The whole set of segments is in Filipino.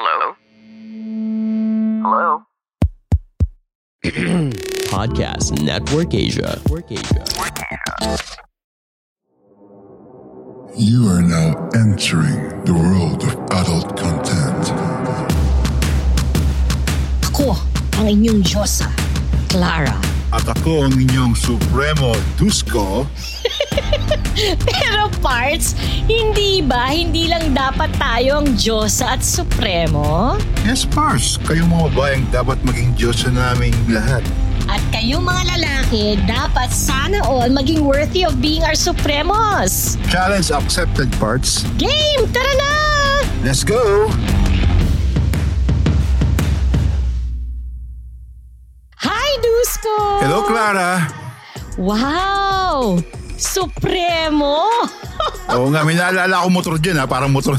Hello? Hello? Podcast Network Asia. Network Asia. You are now entering the world of adult content. Ako ang inyong Diyosa, Clara. At ako ang inyong Supremo Dusko. Pero parts, hindi ba hindi lang dapat tayo ang Diyosa at Supremo? Yes, Pars. Kayong mga babayang dapat maging Diyos sa naming lahat. At kayong mga lalaki, dapat sana all maging worthy of being our Supremos. Challenge accepted, Parts. Game! Tara na! Let's go! Hi, Dusko! Hello, Clara. Wow! Supremo! Oo nga, may naalala akong motor dyan ha. Parang motor.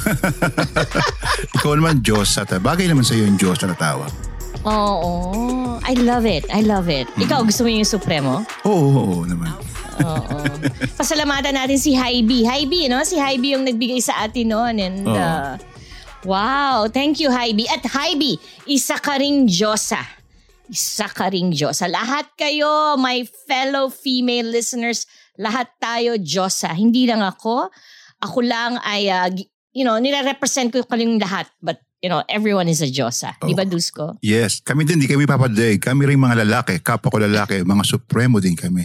Ikaw naman, Diyos. At bagay naman sa iyo yung Diyos na natawag. Oo. I love it. I love it. Ikaw, gusto mo yung Supremo? Oo, oo, oo naman. Oo. Pasalamatan natin si Hybe. Hybe, no? Si Hybe yung nagbigay sa atin noon. And, Oo. uh, wow. Thank you, Hybe. At Hybe, isa ka ring Diyosa. Isa ka ring Diyosa. Lahat kayo, my fellow female listeners, lahat tayo Diyosa. Hindi lang ako. Ako lang ay, uh, you know, nire-represent ko kayong lahat. But, you know, everyone is a Diyosa. Di ba, Dusko? Yes, kami din, di kami papaday. Kami rin mga lalaki, kapwa ko lalaki, mga supremo din kami.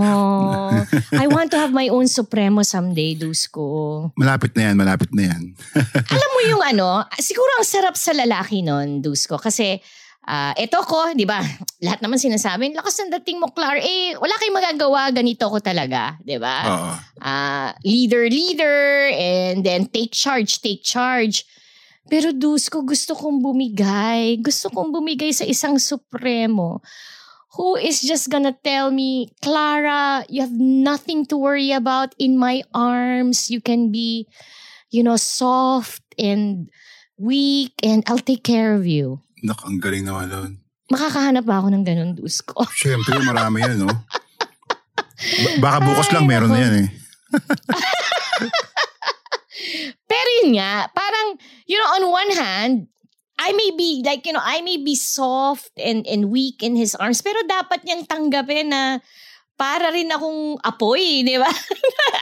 Oh, I want to have my own Supremo someday, Dusko. Malapit na yan, malapit na yan. Alam mo yung ano, siguro ang sarap sa lalaki nun, Dusko. Kasi, ah eto ko, di ba? Lahat naman sinasabi, lakas ng dating mo, Clar. Eh, wala kayong magagawa, ganito ko talaga. Di ba? Ah, leader, leader, and then take charge, take charge. Pero Dusko, gusto kong bumigay. Gusto kong bumigay sa isang supremo who is just gonna tell me, Clara, you have nothing to worry about in my arms. You can be, you know, soft and weak and I'll take care of you. Nak, ang galing naman nun. Makakahanap ba ako ng ganun, Dusko? Siyempre, marami yan, no? Ba- baka bukas lang meron na yan eh. Pero yun nga, parang, you know, on one hand, I may be, like, you know, I may be soft and, and weak in his arms, pero dapat niyang tanggapin na para rin akong apoy, di ba?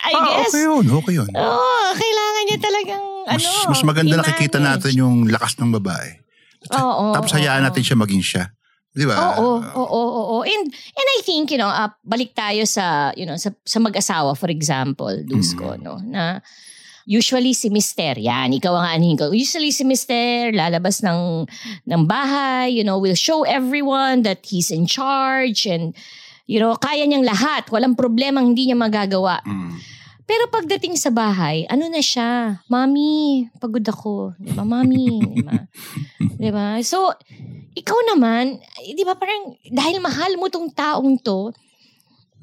I Ah, guess. okay yun, okay yun. Oo, kailangan niya talagang, Mas, ano, mas maganda i-manage. nakikita natin yung lakas ng babae. Oo, Tapos hayaan oo. natin siya maging siya. Di ba? Oo, oo, oo, oo. And, and I think, you know, uh, balik tayo sa, you know, sa, sa mag-asawa, for example, Dusko, Mm. no, na usually si Mister, yan, ikaw ang anin ko. Usually si Mister, lalabas ng, ng bahay, you know, will show everyone that he's in charge and, you know, kaya niyang lahat. Walang problema hindi niya magagawa. Mm. Pero pagdating sa bahay, ano na siya? Mami, pagod ako. Di ba, mami? Di ba? Di ba? So, ikaw naman, eh, di ba parang dahil mahal mo tong taong to,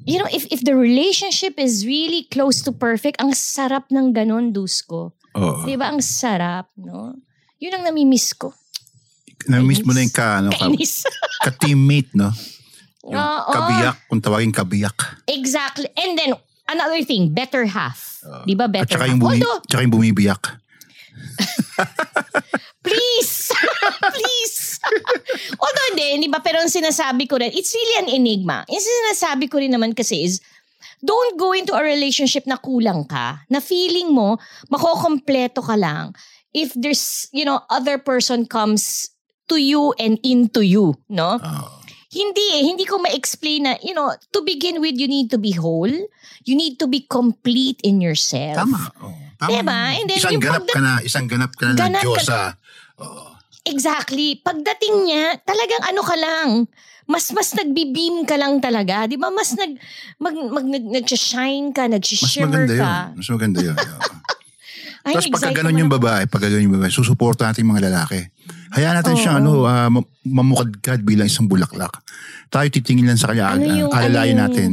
you know, if if the relationship is really close to perfect, ang sarap ng ganon, Dusko. Oo. Di ba? Ang sarap, no? Yun ang namimiss ko. Na-miss mo na yung ka, ano, ka, ka-teammate, no? Yung Oo. kabiyak, kung tawagin kabiyak. Exactly. And then, another thing, better half. di ba? At Better saka half. yung, bumi, Although, tsaka yung bumibiyak. Please! Please! Although hindi, di ba? Pero ang sinasabi ko rin, it's really an enigma. Yung sinasabi ko rin naman kasi is, don't go into a relationship na kulang ka, na feeling mo, makokompleto ka lang if there's, you know, other person comes to you and into you, no? Oo. Hindi eh, hindi ko ma-explain na, you know, to begin with, you need to be whole. You need to be complete in yourself. Tama. Oh, tama. Diba? And then isang ganap pagda- ka na, isang ganap ka na ng Ganap ka- Diyosa. Exactly. Pagdating niya, talagang ano ka lang, mas mas nagbi-beam ka lang talaga, 'di ba? Mas nag mag, mag nag, nag-shine ka, Mas nag-shimmer maganda yun. ka. Mas maganda yun. I'm Tapos pagka ganun yung babae, pagka ganun yung babae, susuporta natin yung mga lalaki. Hayaan natin Oo. siya ano, ah, mam- mamukadkad bilang isang bulaklak. Tayo titingin lang sa kanya, Ano ano yung- alalayan ano yung- natin.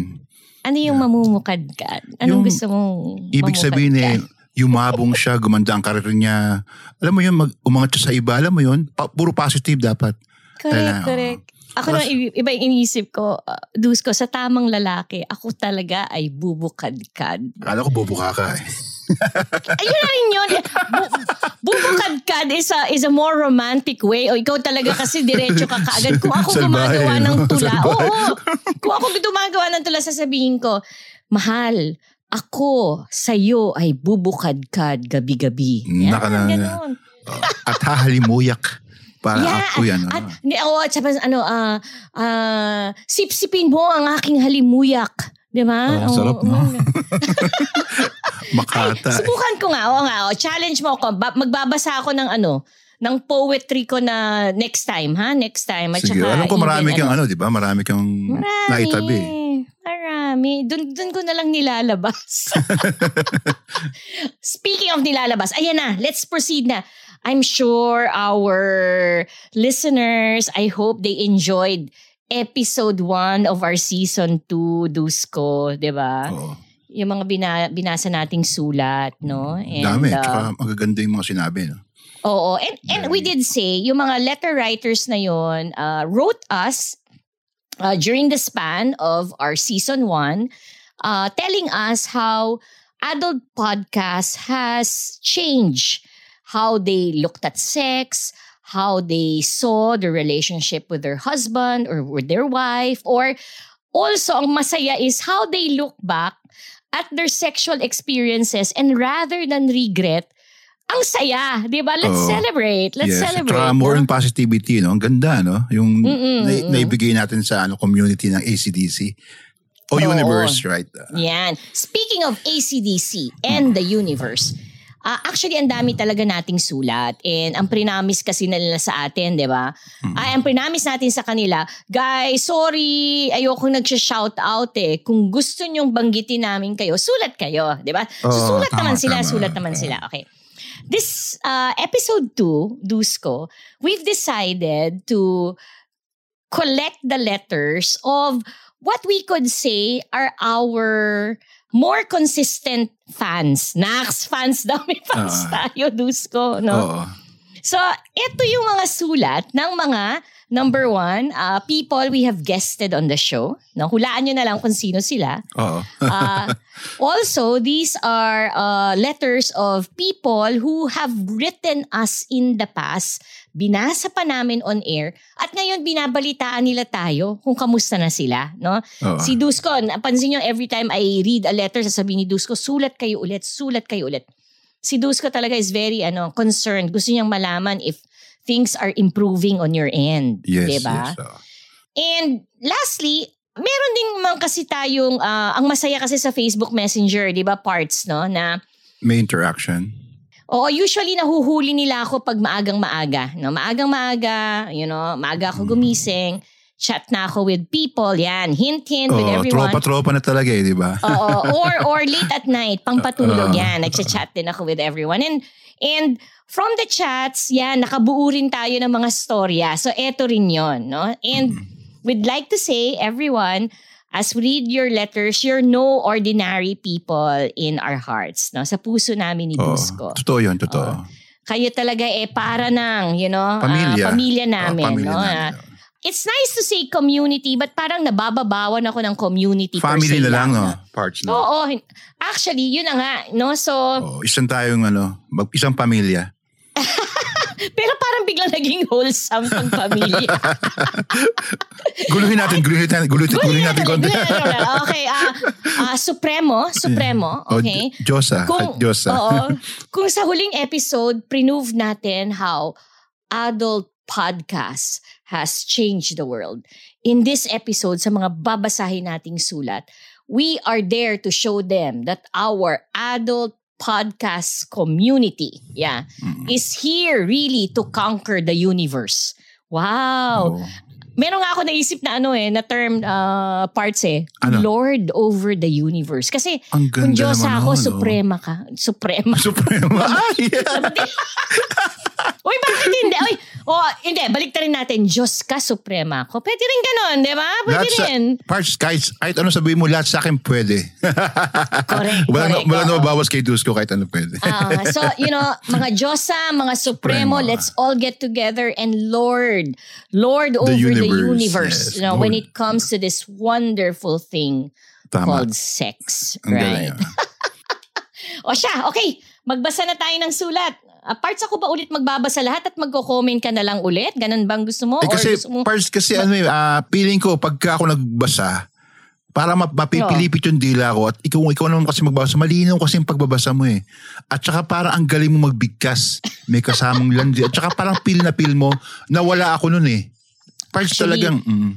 Ano yung mamumukadkad? Anong Yung- gusto mong Ibig sabihin eh, mamukadkad? yumabong siya, gumanda ang karir niya. Alam mo yun, mag, umangat siya sa iba, alam mo yun, pa, puro positive dapat. Correct, Kailangan, correct. Ako Tapos- na, iba yung iniisip ko, uh, dus ko, sa tamang lalaki, ako talaga ay bubukadkad. Akala ko bubuka ka eh. Ayun na rin yun. Bu- bubukadkad is a, is a more romantic way. O ikaw talaga kasi diretso ka kaagad. Kung ako gumagawa ng tula, Salbahe. oo. Kung ako gumagawa ng tula, sasabihin ko, mahal, ako sa'yo ay bubukadkad gabi-gabi. Yan, Naka na- ganun. At hahalimuyak para Yeah, ako yan. At, Ano. ni, oh, at ano, ah, ah, sipsipin mo ang aking halimuyak. Di ba? Oh, sarap, no? Makata. Subukan ko nga, oo nga. Oh, challenge mo ako. Ba- magbabasa ako ng ano, ng poetry ko na next time, ha? Next time. At Sige, saka alam ko marami even, kang ano, di ba? Marami kang Marami. naitabi. Marami. Dun, dun ko na lang nilalabas. Speaking of nilalabas, ayan na, let's proceed na. I'm sure our listeners, I hope they enjoyed episode 1 of our season 2, Dusko, di ba? Oo. Yung mga bina- binasa nating sulat, no? And, Dami. uh, Tsaka magaganda yung mga sinabi. No? Oo. And, and we did say, yung mga letter writers na yon uh, wrote us uh, during the span of our season one, uh, telling us how adult podcast has changed how they looked at sex, how they saw the relationship with their husband or with their wife, or also ang masaya is how they look back at their sexual experiences and rather than regret, ang saya, 'di ba? Let's Oo. celebrate. Let's yes. celebrate. Tsaka more on positivity. No? Ang ganda, no? Yung Mm-mm, na, naibigay natin sa ano community ng ACDC. O Oo. universe, right? Yan. Speaking of ACDC and the universe, ah, actually, ang dami talaga nating sulat. And ang prinamis kasi nila sa atin, di ba? Ay, ang prinamis natin sa kanila, guys, sorry, ayoko nagsha-shout out eh. Kung gusto nyong banggitin namin kayo, sulat kayo, di ba? Oo, Susulat tama, naman sila, tama. sulat naman sila. Okay. This uh, episode 2, Dusko, we've decided to collect the letters of what we could say are our more consistent fans. Nax, fans daw. May fans Ah. tayo, Dusko. No? Oo. So, ito yung mga sulat ng mga, number one, uh, people we have guested on the show. No? Hulaan nyo na lang kung sino sila. Oo. Uh, also, these are uh, letters of people who have written us in the past. Binasa pa namin on air. At ngayon, binabalitaan nila tayo kung kamusta na sila. No? Oo. Si Dusko, napansin nyo, every time I read a letter, sasabihin ni Dusko, sulat kayo ulit, sulat kayo ulit. Si Dusko talaga is very ano concerned. Gusto niyang malaman if things are improving on your end. yes, diba? yes. oo. And lastly, meron din man kasi tayong, ah, ang masaya kasi sa Facebook Messenger, di ba, parts, no, na, May interaction. Oo, usually nahuhuli nila ako pag maagang maaga, no, maagang maaga, you know, maaga ako gumising, chat na ako with people, yan, hint, hint with Oo, everyone. tropa-tropa na talaga eh, di ba? Oo, or or late at night, pangpatulog Ah. yan. Nagcha-chat din ako with everyone. And and from the chats, yan, nakabuo rin tayo ng mga storya. So eto rin 'yon, no? And we'd like to say everyone As we read your letters, you're no ordinary people in our hearts. No? Sa puso namin ni Oo. Dusko. Totoo yun, totoo. Kayo talaga eh para ng, you know, ah, Pamilya. pamilya Oo, namin. pamilya no? namin. Ah, It's nice to say community, but parang nabababawan ako ng community Family na lang, no? Parts na. Oo, hin- actually, yun na nga, no? So, Oo, isang tayong ano, mag- isang pamilya. pero parang biglang naging wholesome pang pamilya. Guluhin natin, guluhin natin, guluhin, guluhin natin konti. okay, ah ah, Supremo, Supremo, O, okay? Diyosa, Kung, Diyosa. oo, kung sa huling episode, prove natin how adult podcast has changed the world. In this episode, sa mga babasahin nating sulat, we are there to show them that our adult podcast community, yeah, Mm. is here really to conquer the universe. Wow. Oo. meron nga ako naisip na ano eh, na term uh, parts eh. Ano? Lord over the universe. Kasi Ang kung Diyos ako, oh. suprema ka. Suprema. Suprema. Ah, yeah. Uy, bakit hindi? Uy, oh, hindi, balik rin natin. Diyos ka, suprema ako. Pwede rin ganun, di ba? Pwede Lahat sa, rin. parts, kahit, kahit ano sabihin mo, lahat sa akin pwede. Correct, wala, correct, wala na oo. mabawas kay Dusko kahit ano pwede. Ah, so, you know, mga Diyosa, mga Supremo, Supremo. let's all get together and Lord, Lord over the universe. universe, yes, you know, when Lord. it comes to this wonderful thing Tama. called sex. Right? O siya, okay. Magbasa na tayo ng sulat. Ah, parts ako ba ulit magbabasa lahat at magko-comment ka na lang ulit? Ganun bang gusto mo? Eh, Or kasi, gusto mo? parts kasi ano eh, ah, feeling ko, pagka ako nagbasa, para map- mapipilipit yung dila ko at ikaw, ikaw naman kasi magbabasa, malinaw kasi yung pagbabasa mo eh. At saka parang ang galing mo magbigkas, may kasamang landi. At saka parang feel na feel mo, na wala ako nun eh. Parts Actually, talagang, mm,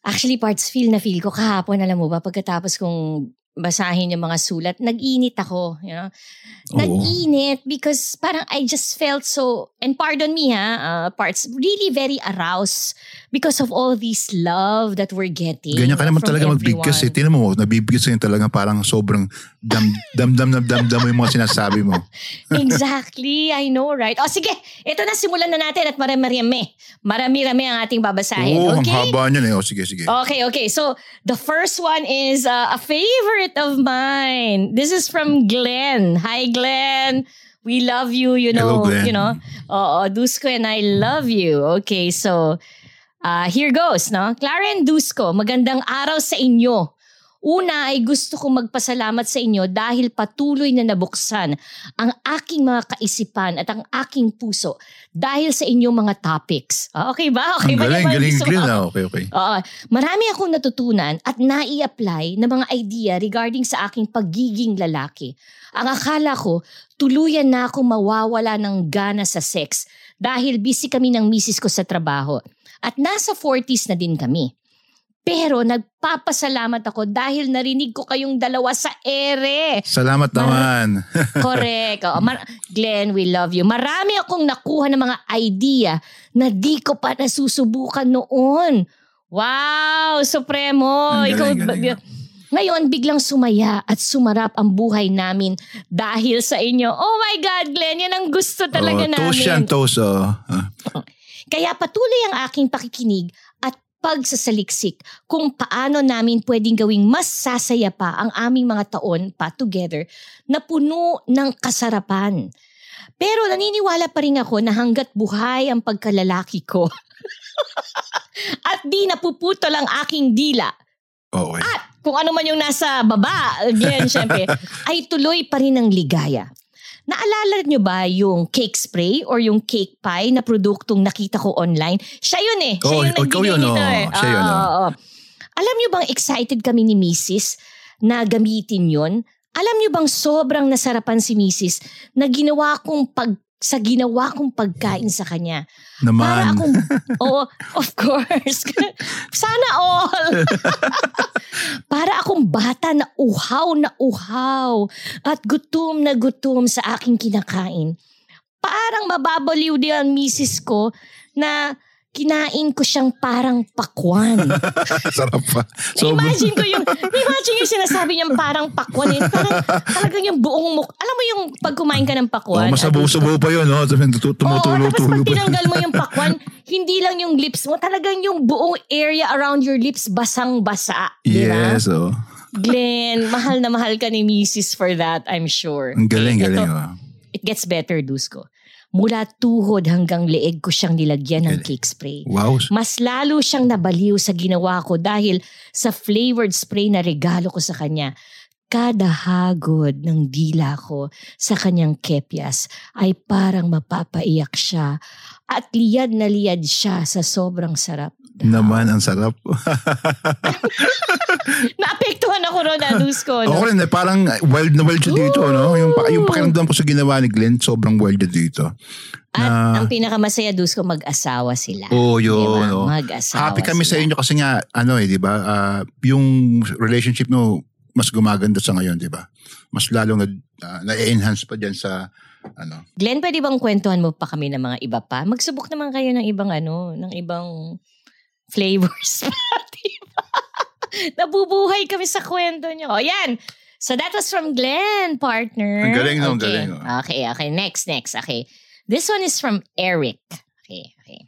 Actually, parts feel na feel ko kahapon, alam mo ba, pagkatapos kong basahin yung mga sulat, nag-init ako, you know? Oo. Nag-init because parang I just felt so, and pardon me ha, uh, parts, really very aroused because of all this love that we're getting. ganyan ka naman talaga magbigkas eh. Tinan mo, nabibigkas ka talaga parang sobrang dam, dam, dam, dam, dam, dam mo yung mga sinasabi mo. exactly, I know, right? O sige, ito na, simulan na natin at marami-rami. Marami-rami ang ating babasahin, Oo, ang okay? haba niyan eh. O, sige, sige. Okay, okay. So the first one is uh, a favorite of mine. This is from Glenn. Hi, Glenn. We love you. You know, Hello, Glenn. you know. Oo, Dusko and I love you. Okay, so uh, here goes, no? Clara and Dusko, magandang araw sa inyo. Una ay gusto kong magpasalamat sa inyo dahil patuloy na nabuksan ang aking mga kaisipan at ang aking puso dahil sa inyong mga topics. Ah, Okay ba? Okay ang ba? galing, galing, galing na. Okay, okay. Oo. Marami akong natutunan at nai-apply na mga idea regarding sa aking pagiging lalaki. Ang akala ko, tuluyan na akong mawawala ng gana sa sex dahil busy kami ng misis ko sa trabaho. At nasa 40s na din kami. Pero nagpapasalamat ako dahil narinig ko kayong dalawa sa ere. Salamat Mar- naman. Correct. Oo. Mar- Glenn, we love you. Marami akong nakuha ng mga idea na di ko pa nasusubukan noon. Wow, Supremo. Ang Ikaw, galing, galing. ngayon, biglang sumaya at sumarap ang buhay namin dahil sa inyo. Oh my God, Glenn, yan ang gusto talaga oh, namin. toast yan, toast. Oh. Ah. Kaya patuloy ang aking pakikinig at pagsasaliksik kung paano namin pwedeng gawing mas sasaya pa ang aming mga taon pa together na puno ng kasarapan. Pero naniniwala pa rin ako na hanggat buhay ang pagkalalaki ko at di napuputol ang aking dila Okay. kung ano man yung nasa baba, Glenn, syempre, ay tuloy pa rin ang ligaya. Naalala nyo ba yung cake spray or yung cake pie na produktong nakita ko online? Siya yun eh. Siya Oh, yung nagbigay yun, oh. eh. Siya yun, Oo, oh. oo. Alam nyo bang excited kami ni Mrs. na gamitin yon? Alam nyo bang sobrang nasarapan si Mrs. na ginawa kong pag sa ginawa kong pagkain sa kanya. Para Naman. akong, oo, of course. Sana all. Para akong bata na uhaw na uhaw at gutom na gutom sa aking kinakain. Parang mababaliw din ang misis ko na kinain ko siyang parang pakwan. Sarap pa. So, imagine ko yung, imagine yung sinasabi niyang parang pakwan. Eh. Parang talagang yung buong muk. Alam mo yung pag kumain ka ng oh, pakwan? masabaw-sabaw pa yun. Oh. Oo, Tumutulo-tulo tapos pag pa. tinanggal mo yung pakwan, hindi lang yung lips mo, talagang yung buong area around your lips basang-basa. Di ba? Yes, oh. Glenn, mahal na mahal ka ni Mrs. for that, I'm sure. Ang galing, Okay, galing. ito, Oh. It gets better, Dusko. Mula tuhod hanggang leeg ko siyang nilagyan ng cake spray. Wow. Mas lalo siyang nabaliw sa ginawa ko dahil sa flavored spray na regalo ko sa kanya. Kada hagod ng dila ko sa kanyang kepyas ay parang mapapaiyak siya at liyad na liyad siya sa sobrang sarap. Naman, ang sarap. Naapektuhan ako ron, Adusko. No? Ako rin, eh, parang wild na wild siya dito, no? Yung, yung pakiramdam ko sa ginawa ni Glenn, sobrang wild na dito. At na- ang pinakamasaya, Dusko, mag-asawa sila. Oo, oh, yun. Diba? no? Mag-asawa Happy kami sa sila. inyo kasi nga, ano eh, di ba? ah, yung relationship no, mas gumaganda sa ngayon, di ba? Mas lalong na, ah, na-enhance pa dyan sa, ano. Glenn, pwede bang kwentuhan mo pa kami ng mga iba pa? Magsubok naman kayo ng ibang ano, ng ibang flavors pa, diba? Nabubuhay kami sa kwento nyo. O, yan. So that was from Glenn, partner. Ang galing, no? Ang okay. galing, oh. Okay, okay. Next, next. Okay. This one is from Eric. Okay, okay.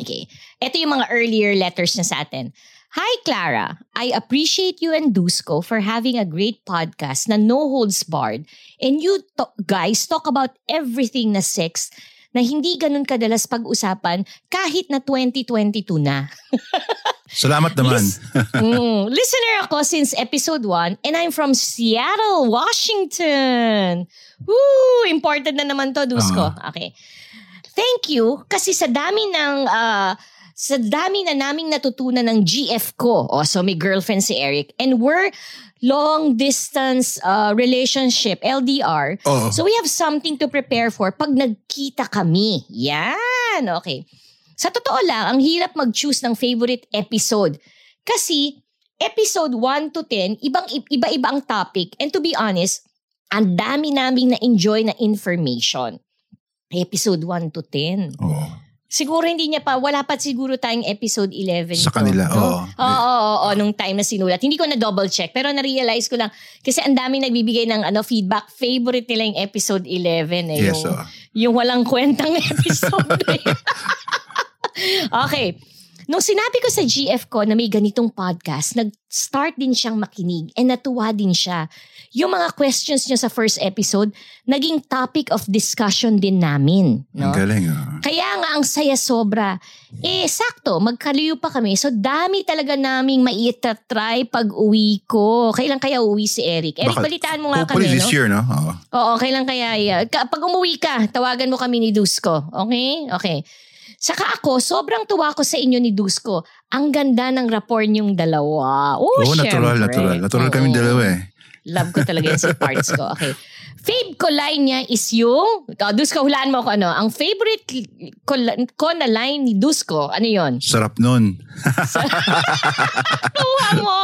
Okay. Ito yung mga earlier letters niya sa atin. Hi, Clara. I appreciate you and Dusko for having a great podcast na no holds barred. And you to- guys talk about everything na sex na hindi ganun kadalas pag-usapan kahit na 2022 na. Salamat naman. Lis- Mm, listener ako since episode 1 and I'm from Seattle, Washington. Woo! Important na naman to, Dusko. Okay. Thank you kasi sa dami ng ah, sa dami na naming natutunan ng GF ko. Oh, so may girlfriend si Eric and we're long distance uh, relationship, LDR. Oo. So we have something to prepare for pag nagkita kami. Yan. Okay. Sa totoo lang, ang hirap mag-choose ng favorite episode. Kasi episode 1 to 10, ibang iba-iba ang topic. And to be honest, ang dami naming na-enjoy na information. Episode 1 to 10. Oo. Siguro hindi niya pa, wala pa siguro tayong episode 11 Sa kanila, no? oo. Oo, oo, oo, nung time na sinulat. Hindi ko na double check, pero na-realize ko lang, kasi ang dami nagbibigay ng ano feedback, favorite nila yung episode 11. Eh, Yes, yung, oo. yung walang kwentang episode yun. okay. Nung sinabi ko sa GF ko na may ganitong podcast, nag-start din siyang makinig and natuwa din siya. Yung mga questions niya sa first episode, naging topic of discussion din namin. No? Ang galing. oo. Kaya nga ang saya sobra. Eh, sakto, magkaliyo pa kami. So, dami talaga naming maitatry pag uwi ko. Kailan kaya uwi si Eric? Eric, Baka- balitaan mo nga Hopefully kami, this no? year, no? Oo. Oo, kailan kaya? Ka- Pag umuwi ka, tawagan mo kami ni Dusko. Okay? Okay. Saka ako, sobrang tuwa ko sa inyo ni Dusko. Ang ganda ng rapport niyong dalawa. Oh, Oo, natural, natural. Natural Oo. kaming dalawa eh. Love ko talaga yan sa parts ko. Okay. Fave ko line niya is yung, oh, Dusko, hulaan mo ko ano. Ang favorite ko, ko na line ni Dusko, ano yon? Sarap nun. Tuwa mo!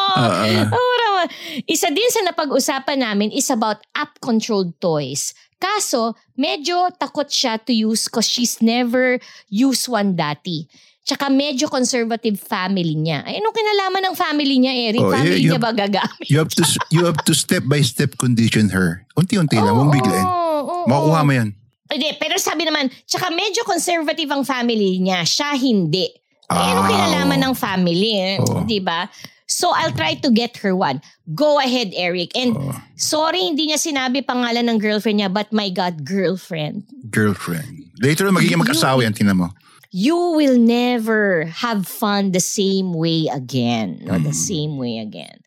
Ura mo. Isa din sa napag-usapan namin is about app-controlled toys. Kaso, medyo takot siya to use cause she's never used one dati. Tsaka medyo conservative family niya. Ay, anong kinalaman ng family niya, Eric? Oh, family you- niya you- ba gagamit? You have to you have to step by step condition her. Unti-unti lang, huwag biglain. Oo, oo, Makukuha mo yan. Hindi, pero sabi naman, tsaka medyo conservative ang family niya. Siya hindi. Eh, ano Ah, kinalaman ng family? Eh? Oo. Di ba? So, I'll try to get her one. Go ahead, Eric. And Oo. sorry, hindi niya sinabi pangalan ng girlfriend niya, but my God, girlfriend. Girlfriend. Later, magiging mag-asawa yan, tingnan mo. You will never have fun the same way again. No, the Mm. same way again.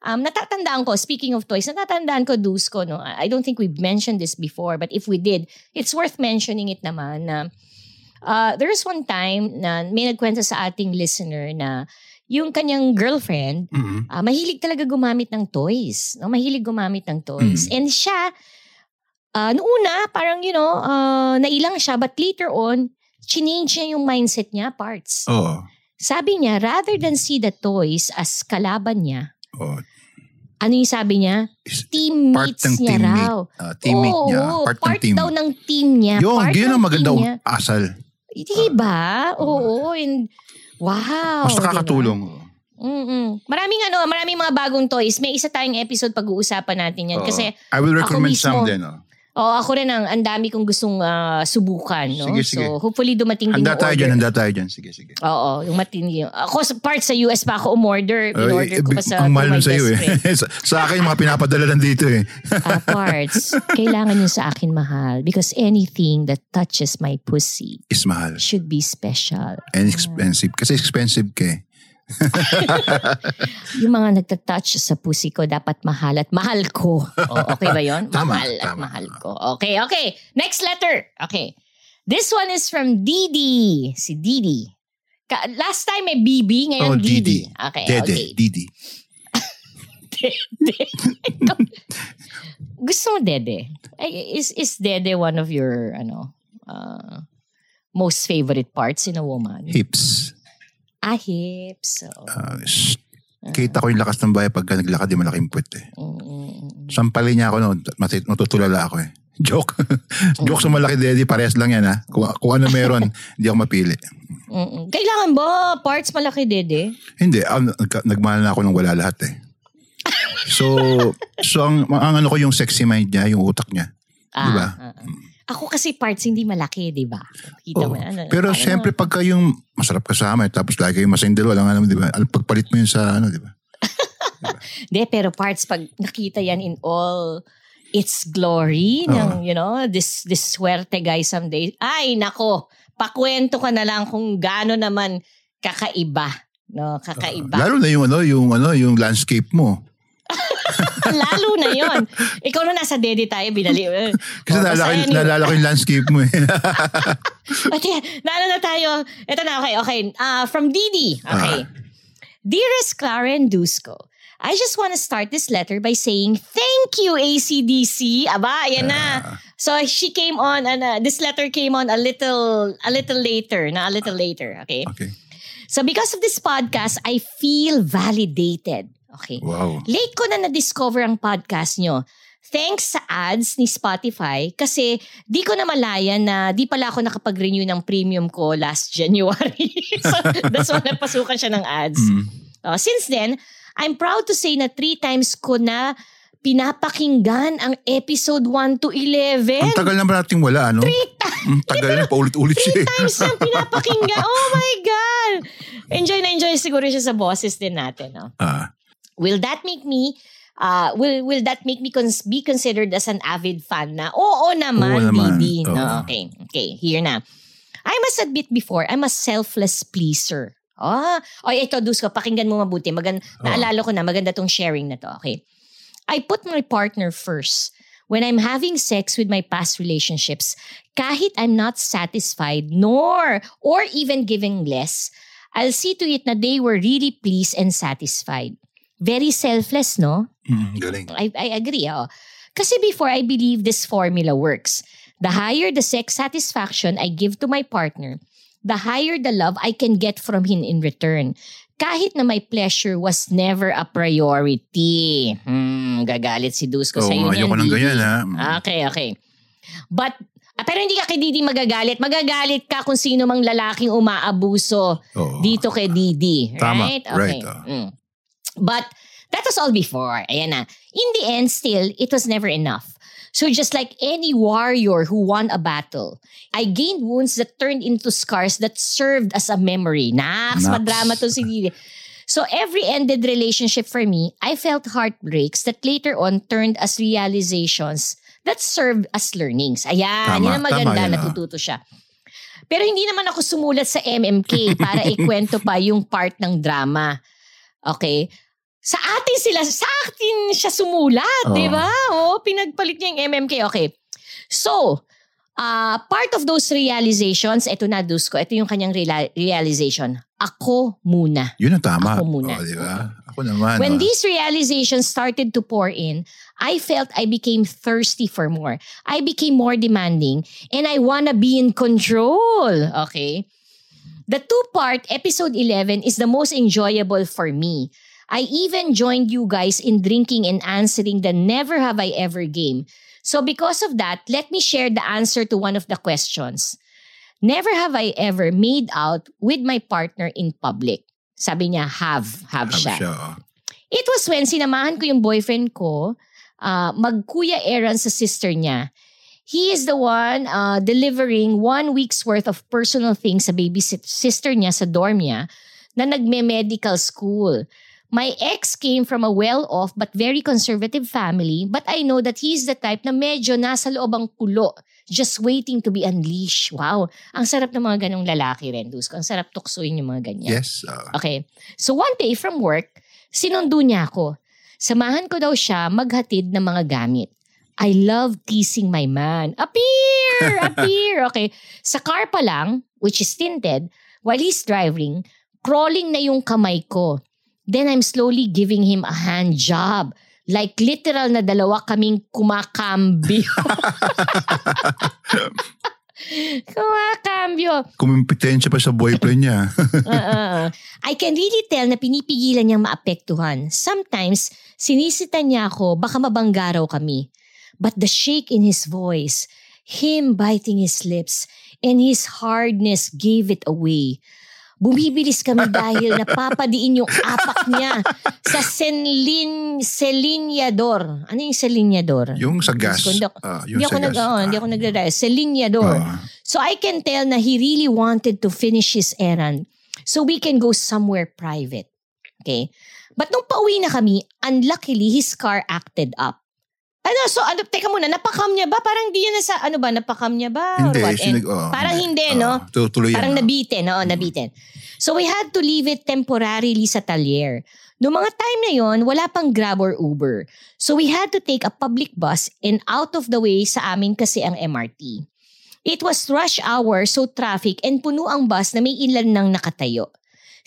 Um, natatandaan ko, speaking of toys, natatandaan ko, Dusko, no? I don't think we've mentioned this before, but if we did, it's worth mentioning it naman na uh, there was one time na may nagkwento sa ating listener na yung kanyang girlfriend, Mhm. ah, mahilig talaga gumamit ng toys. No? Mahilig gumamit ng toys. Mm. And siya, uh, noong una, parang, you know, uh, nailang siya, but later on, change niya yung mindset niya, parts. Oo. Sabi niya, rather than see the toys as kalaban niya, Oo. ano yung sabi niya? Teammates Part ng niya teammate. raw. ah, teammate Oo, niya. Part, part ng team. daw ng team niya. Yung, part yun ng ang maganda team niya. asal. Diba? Oo. And, wow. Mas diba? nakakatulong. Mm-mm. Maraming ano, maraming mga bagong toys. May isa tayong episode pag-uusapan natin yan. Oo. Kasi, I will recommend mismo- some din. Oh. Oh, ako rin ang, ang dami kong gustong ah, subukan. No? Sige, sige. So, hopefully dumating din Handa yung tayo order. dyan, handa tayo dyan. Sige, sige. Oo, yung matindi. Ako sa part sa US pa ako umorder. Oh, In-order ko pa sa ang mahal nun sa'yo best eh. sa, sa akin, yung mga pinapadala lang dito eh. Ah, parts. Kailangan yun sa akin mahal. Because anything that touches my pussy Is mahal. should be special. And expensive. Kasi expensive ka eh. Yung mga nagtatouch sa pussy ko, dapat mahal at mahal ko. O, okay ba yon? Tama, mahal at tama. mahal ko. Okay, okay. Next letter. Okay. This one is from Didi. Si Didi. Ka- last time may BB, ngayon Oh, Didi. Didi. Okay, Dede, okay. Didi. Gusto mo Dede? Is, is Dede one of your, ano, uh, most favorite parts in a woman? Hips. Ah, hips. Oo. Ah, sh- kita ko yung lakas ng bahay pagka naglakad yung malaking puwet eh. Mm, mm, mm. Sampalin niya ako noon. Matit- matutulala ako eh. Joke. Joke sa malaki daddy. Parehas lang yan ha. Kung, kung ano meron, hindi ako mapili. Mm-mm. Kailangan ba parts malaki, Dede? Hindi, ah, nagka- nagmahal na ako ng wala lahat eh. So, so ang, ang ano ko yung sexy mind niya, yung utak niya. Di ba? ah, ah. Ako kasi parts hindi malaki, di ba? Kita mo, Oo. ano, Pero parang- siyempre pagka yung masarap kasama eh, tapos lagi kayong masayang dalawa, lang alam, di ba? Al- Pagpalit mo yun sa ano, di ba? Hindi, pero parts pag nakita yan in all its glory Oo. ng, you know, this this swerte guy someday. Ay, nako, pakwento ka na lang kung gaano naman kakaiba. No, kakaiba. Lalo na yung ano, yung ano, yung landscape mo. Lalo na yon. Ikaw na nasa dede tayo, binali. eh. Kasi Oh, naalala, basta ko- naalala ko yung landscape mo eh. Okay, naano na tayo. Ito na, okay, okay. Uh, from Didi. Okay. Dearest Clara and Dusko, I just want to start this letter by saying thank you, ACDC. Aba, ayan na. So she came on, and uh, this letter came on a little, a little later, na a little later. Okay. Okay. So because of this podcast, I feel validated. Okay. Wow. Late ko na na-discover ang podcast nyo. Thanks sa ads ni Spotify kasi di ko na malayan na di pala ako nakapag-renew ng premium ko last January. so that's why napasukan siya ng ads. Mm. Uh, since then, I'm proud to say na three times ko na pinapakinggan ang episode 1 to 11. Ang tagal naman natin wala, ano? Three times. Ang tagal na, paulit-ulit siya eh. times nang pinapakinggan. Oh my God! Enjoy na enjoy siguro siya sa bosses din natin. No? Ah, Will that make me uh, will will that make me cons- be considered as an avid fan na? Oo naman, Oo naman. Didi. Oo. No, okay. Okay, here na. I must admit before, I'm a selfless pleaser. Ah, oh, ito, Dus ko, pakinggan mo mabuti. Magan, naalala ko na, maganda tong sharing na to. Okay. I put my partner first. When I'm having sex with my past relationships, kahit I'm not satisfied nor or even giving less, I'll see to it na they were really pleased and satisfied. Very selfless, no? mm, galing. I, I agree. Oh. Kasi before, I believe this formula works. The higher the sex satisfaction I give to my partner, the higher the love I can get from him in return. Kahit na my pleasure was never a priority. Hmm, gagalit si Dusko Oo, sa iyo ayoko ng ganyan ha. Okay, okay. But, ah, pero hindi ka kay Didi magagalit. Magagalit ka kung sino mang lalaking umaabuso Oo. dito kay Didi. Tama, Right? Okay. right, ah. Mm. But that was all before. Ayan na. In the end, still, it was never enough. So just like any warrior who won a battle, I gained wounds that turned into scars that served as a memory. Naks, madrama to si Didi. So every ended relationship for me, I felt heartbreaks that later on turned as realizations that served as learnings. Ayan, Tama, yun ang maganda, tama yun, ah. natututo siya. Pero hindi naman ako sumulat sa MMK para ikwento pa yung part ng drama. Okay? Sa atin sila, sa atin siya sumulat, Oo. di ba? Oo, pinagpalit niya yung MMK. Okay. So, uh, part of those realizations, eto na, Dusko, ito yung kanyang reala- realization. Ako muna. Yun ang tama. Ako muna. Oo, di ba? Ako naman. When oh. these realizations started to pour in, I felt I became thirsty for more. I became more demanding and I wanna be in control. Okay? The two-part episode 11 is the most enjoyable for me. I even joined you guys in drinking and answering the never have I ever game. So because of that, let me share the answer to one of the questions. Never have I ever made out with my partner in public. Sabi niya, have. Have, Have siya. siya. It was when sinamahan ko yung boyfriend ko uh, magkuya errand sa sister niya. He is the one uh, delivering one week's worth of personal things sa baby sister niya sa dorm niya na nagme-medical school. My ex came from a well-off but very conservative family but I know that he's the type na medyo nasa loob ang kulo just waiting to be unleashed. Wow. Ang sarap ng mga ganong lalaki rin, Dusko. Ang sarap tuksuin yung mga ganyan. Yes. oh. Okay. So one day from work, sinundo niya ako. Samahan ko daw siya maghatid ng mga gamit. I love teasing my man. Appear! Appear! Okay. Sa car pa lang, which is tinted, while he's driving, crawling na yung kamay ko. Then I'm slowly giving him a hand job. Like literal na dalawa kaming kumakambyo. kumakambyo. Kumimpitensya pa sa boyfriend niya. Uh, I can really tell na pinipigilan niyang maapektuhan. Sometimes, sinisita niya ako, baka mabangga raw kami. But the shake in his voice, him biting his lips, and his hardness gave it away. Bumibilis kami dahil napapadiin yung apak niya sa senlin, selinyador. Ano yung selinyador? Yung sa gas. Hindi ako, Ah, yung ako nag, oh, hindi ako nagdadaya. Selinyador. Ah. So I can tell na he really wanted to finish his errand so we can go somewhere private. Okay? But nung pauwi na kami, unluckily, his car acted up. Ano, so ano, teka muna, napakam niya ba? Parang di yan nasa, ano ba, napakam niya ba? Or Hindi, what? sinag, oh, parang hindi, no? Oh, yan. Parang oh. nabitin, oo, nabitin. So we had to leave it temporarily sa talyer. Noong mga time na yon, wala pang Grab or Uber. So we had to take a public bus and out of the way sa amin kasi ang MRT. It was rush hour so traffic and puno ang bus na may ilan nang nakatayo.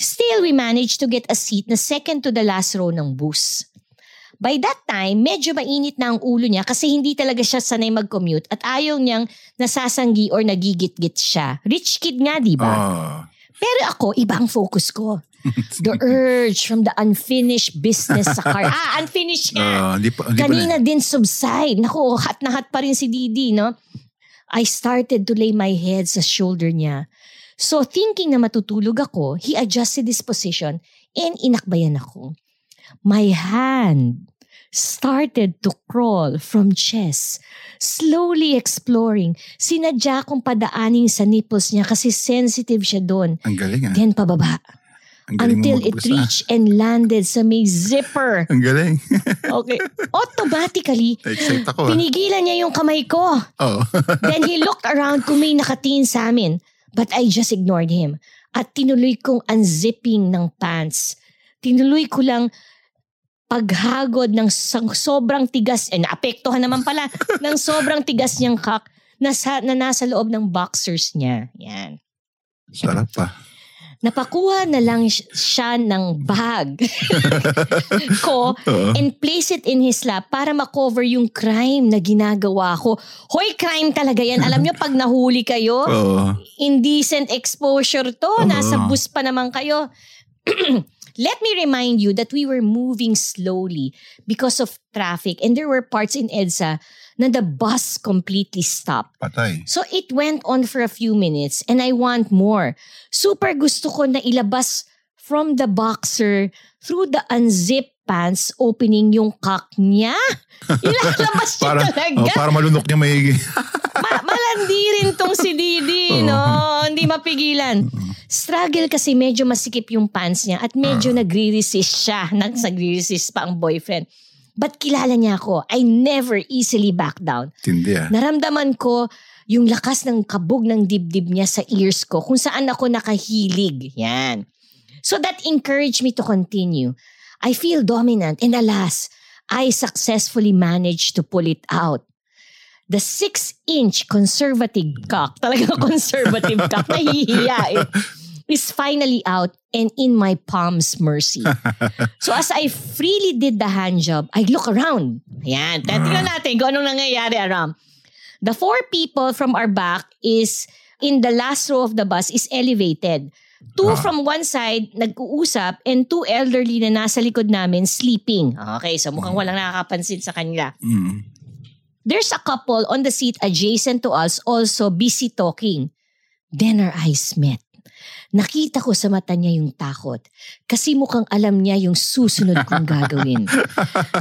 Still, we managed to get a seat na second to the last row ng bus. By that time, medyo mainit na ang ulo niya kasi hindi talaga siya sanay mag-commute at ayaw niyang nasasanggi or nagigit-git siya. Rich kid nga, di ba? Ah. Pero ako, iba ang focus ko. The urge from the unfinished business sa car. Ah, unfinished nga. Ah, hindi pa, hindi pa Kanina din subside. Naku, hat na hat pa rin si Didi, no? I started to lay my head sa shoulder niya. So thinking na matutulog ako, he adjusted his position and inakbayan ako. My hand started to crawl from chest, slowly exploring. Sinadya kong padaaning sa nipples niya kasi sensitive siya doon. Ang galing ah. Then pababa until it reached and landed sa may zipper. Ang galing. Okay. Automatically, Excite ako ah. pinigilan niya yung kamay ko. Oh. Then he looked around kung may nakatingin sa amin. But I just ignored him. At tinuloy kong unzipping ng pants. Tinuloy ko lang paghagod ng sang- sobrang tigas, eh naapektuhan naman pala, ng sobrang tigas niyang cock na, sa, na nasa loob ng boxers niya. Yan. Sarap pa. Napakuha na lang si- siya ng bag ko Oo. and place it in his lap para makover yung crime na ginagawa ko. Hoy, crime talaga yan. Alam nyo, pag nahuli kayo, Oo. indecent exposure to. Oo. Nasa bus pa naman kayo. Let me remind you that we were moving slowly because of traffic and there were parts in EDSA na the bus completely stopped. Patay. So it went on for a few minutes and I want more. Super gusto ko na ilabas from the boxer through the unzipped pants opening yung cock niya. Ilalabas niya Para, talaga. oh, para malunok niya maigi. Ma- malandi rin tong si Didi, no? Hindi mapigilan. Struggle kasi medyo masikip yung pants niya at medyo nagre-resist siya. Nag- Nagre-resist pa ang boyfriend. But kilala niya ako. I never easily back down. Tindi ah. Naramdaman ko yung lakas ng kabog ng dibdib niya sa ears ko kung saan ako nakahilig. Yan. So that encouraged me to continue. I feel dominant and alas, I successfully managed to pull it out. The six-inch conservative cock, talaga conservative cock, nahihiya eh, is finally out and in my palm's mercy. So as I freely did the hand job, I look around. Ayan, tingnan natin kung anong nangyayari around. The four people from our back is in the last row of the bus is elevated. Two Ah. from one side nag-uusap and two elderly na nasa likod namin sleeping. Okay, so mukhang walang nakakapansin sa kanila. Mm. There's a couple on the seat adjacent to us also busy talking. Then our eyes met. Nakita ko sa mata niya yung takot. Kasi mukhang alam niya yung susunod kong gagawin.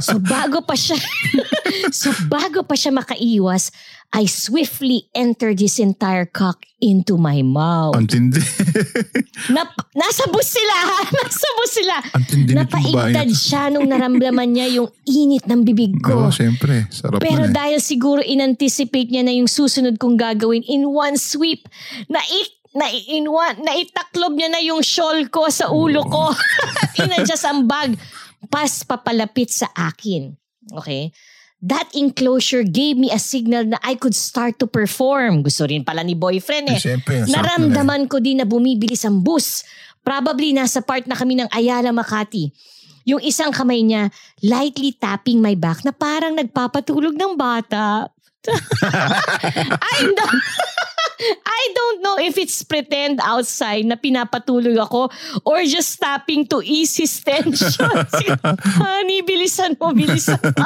So bago pa siya So bago pa siya makaiwas, I swiftly entered his entire cock into my mouth. Ang tindi. Nap- nasa bus sila ha? Nasa bus sila. Ang tindi. Napaigtad siya nung naramdaman niya yung init ng bibig ko. Oo, siyempre. Sarap Pero eh. dahil siguro inanticipate niya na yung susunod kong gagawin in one sweep, na na in one, na itaklob niya na yung shawl ko sa ulo ko. Inadjust ang bag. Pas papalapit sa akin. Okay? That enclosure gave me a signal na I could start to perform. Gusto rin pala ni boyfriend eh. Eh, Siyempre. Naramdaman ko din na bumibilis ang bus. Probably nasa part na kami ng Ayala Makati. Yung isang kamay niya lightly tapping my back na parang nagpapatulog ng bata. I don't, I don't know if it's pretend outside na pinapatuloy ako or just tapping to ease his tension. Honey, bilisan mo, bilisan mo.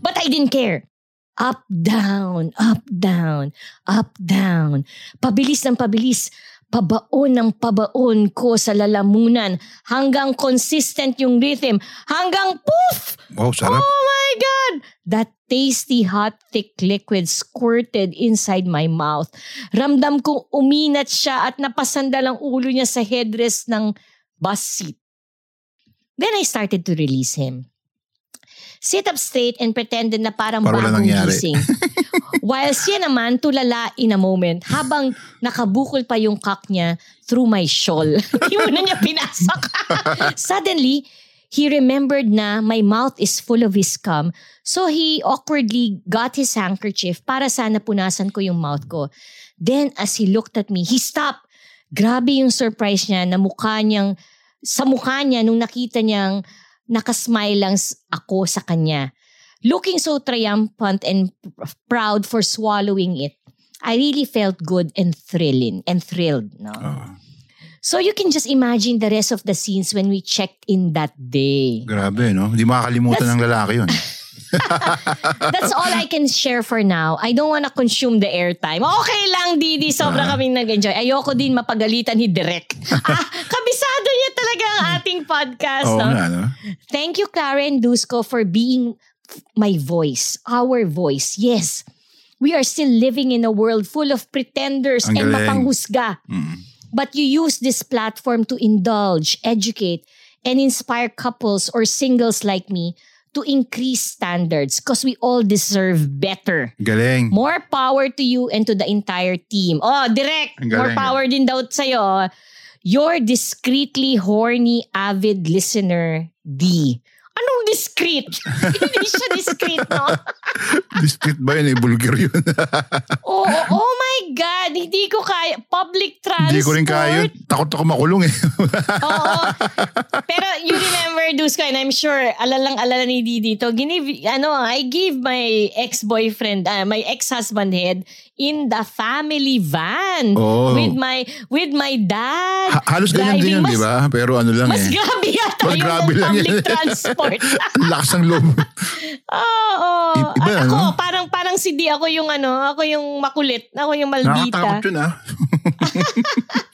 But I didn't care. Up, down, up, down, up, down. Pabilis ng pabilis. Pabaon ng pabaon ko sa lalamunan hanggang consistent yung rhythm. Hanggang poof! Wow, sarap. Oh my God! That tasty, hot, thick liquid squirted inside my mouth. Ramdam kong uminat siya at napasandal ang ulo niya sa headrest ng bus seat. Then I started to release him. Sit up straight and pretended na parang Para bagong gising. While siya naman tulala in a moment habang nakabukol pa yung cock niya through my shawl. Hindi mo na niya pinasok. Suddenly, he remembered na my mouth is full of his cum so he awkwardly got his handkerchief para sana punasan ko yung mouth ko. Then as he looked at me, he stopped. Grabe yung surprise niya na mukha niyang, sa mukha niya nung nakita niyang nakasmile lang ako sa kanya. Looking so triumphant and pr- proud for swallowing it, I really felt good and thrilling and thrilled. No? Oh, So you can just imagine the rest of the scenes when we checked in that day. grabe, no? Hindi makakalimutan ng lalaki yun. That's all I can share for now. I don't wanna consume the airtime. Okay lang, Didi. Sobra kaming nag-enjoy. Ayoko din mapagalitan ni Direk. ah, kabisado niya talaga ang ating podcast. Oo no? nga, no? Thank you, Karen Dusko, for being my voice, our voice. Yes, we are still living in a world full of pretenders Ang and galing. mapanghusga. Mm. But you use this platform to indulge, educate, and inspire couples or singles like me to increase standards because we all deserve better. Galing. More power to you and to the entire team. Oh, direct. Ang More galing, power din daw sa'yo. Your discreetly horny avid listener, D. Anong discreet? Hindi siya discreet, no? Discreet ba yun? Eh, yun. Oh, oh my God. Hindi ko kaya. Public transport. Hindi ko rin kaya yun. Takot ako makulong eh. Oo. Pero you remember, Dusko, and I'm sure, alalang alala ni Didi to, ginive, ano, I gave my ex-boyfriend, ah, my ex-husband head in the family van Oo. with my with my dad. Ha- halos ganyan din yun, di Mas- ba? Pero ano lang Mas eh. grabe yata Mas yung grabe lang public transport. Lakas ng loob. Oo. I- iba, At ako, ano? parang parang si Di, ako yung ano, ako yung makulit, ako yung maldita. Nakakatakot yun ah.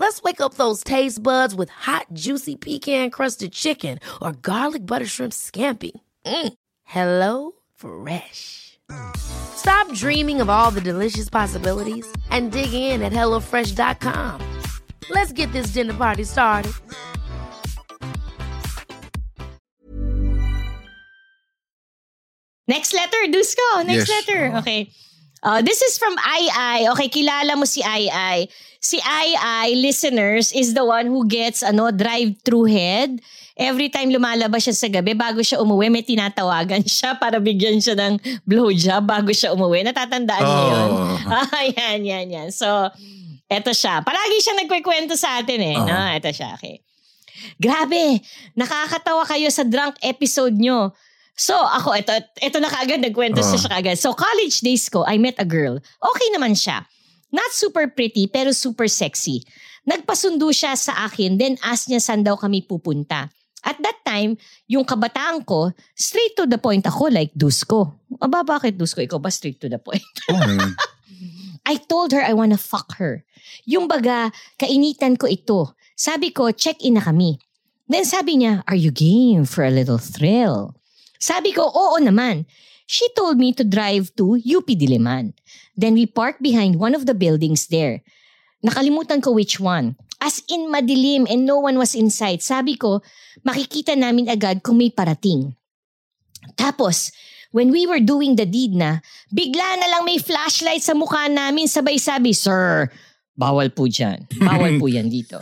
Let's wake up those taste buds with hot, juicy pecan-crusted chicken or garlic butter shrimp scampi. Mm. Hello Fresh. Stop dreaming of all the delicious possibilities and dig in at HelloFresh.com. Let's get this dinner party started. Next letter, Dusko. Next Yes. letter. Okay. Uh, this is from Ai Ai. Okay, kilala mo si Ai Ai. Si Ai Ai, listeners, is the one who gets ano drive-through head. Every time lumalabas siya sa gabi, bago siya umuwi, may tinatawagan siya para bigyan siya ng blowjob bago siya umuwi. Natatandaan niyo yun? Oh. Ah, yan, yan, yan. So, eto siya. Palagi siya nagkwekwento sa atin eh. Oo. No? Eto siya, okay. Grabe, nakakatawa kayo sa drunk episode nyo. So, ako, ito, ito na kaagad, nagkwento Oh. siya kaagad. So, college days ko, I met a girl. Okay naman siya. Not super pretty, pero super sexy. Nagpasundo siya sa akin, then ask niya saan daw kami pupunta. At that time, yung kabataan ko, straight to the point ako, like Dusko. Aba, bakit Dusko? Ikaw ba straight to the point? Naman. I told her I wanna fuck her. Yung baga, kainitan ko ito. Sabi ko, check-in na kami. Then sabi niya, are you game for a little thrill? Sabi ko, oo naman. She told me to drive to UP Diliman. Then we parked behind one of the buildings there. Nakalimutan ko which one. As in madilim and no one was inside. Sabi ko, makikita namin agad kung may parating. Tapos, when we were doing the deed na, bigla na lang may flashlight sa mukha namin sabay sabi, Sir, bawal po dyan. Bawal po yan dito.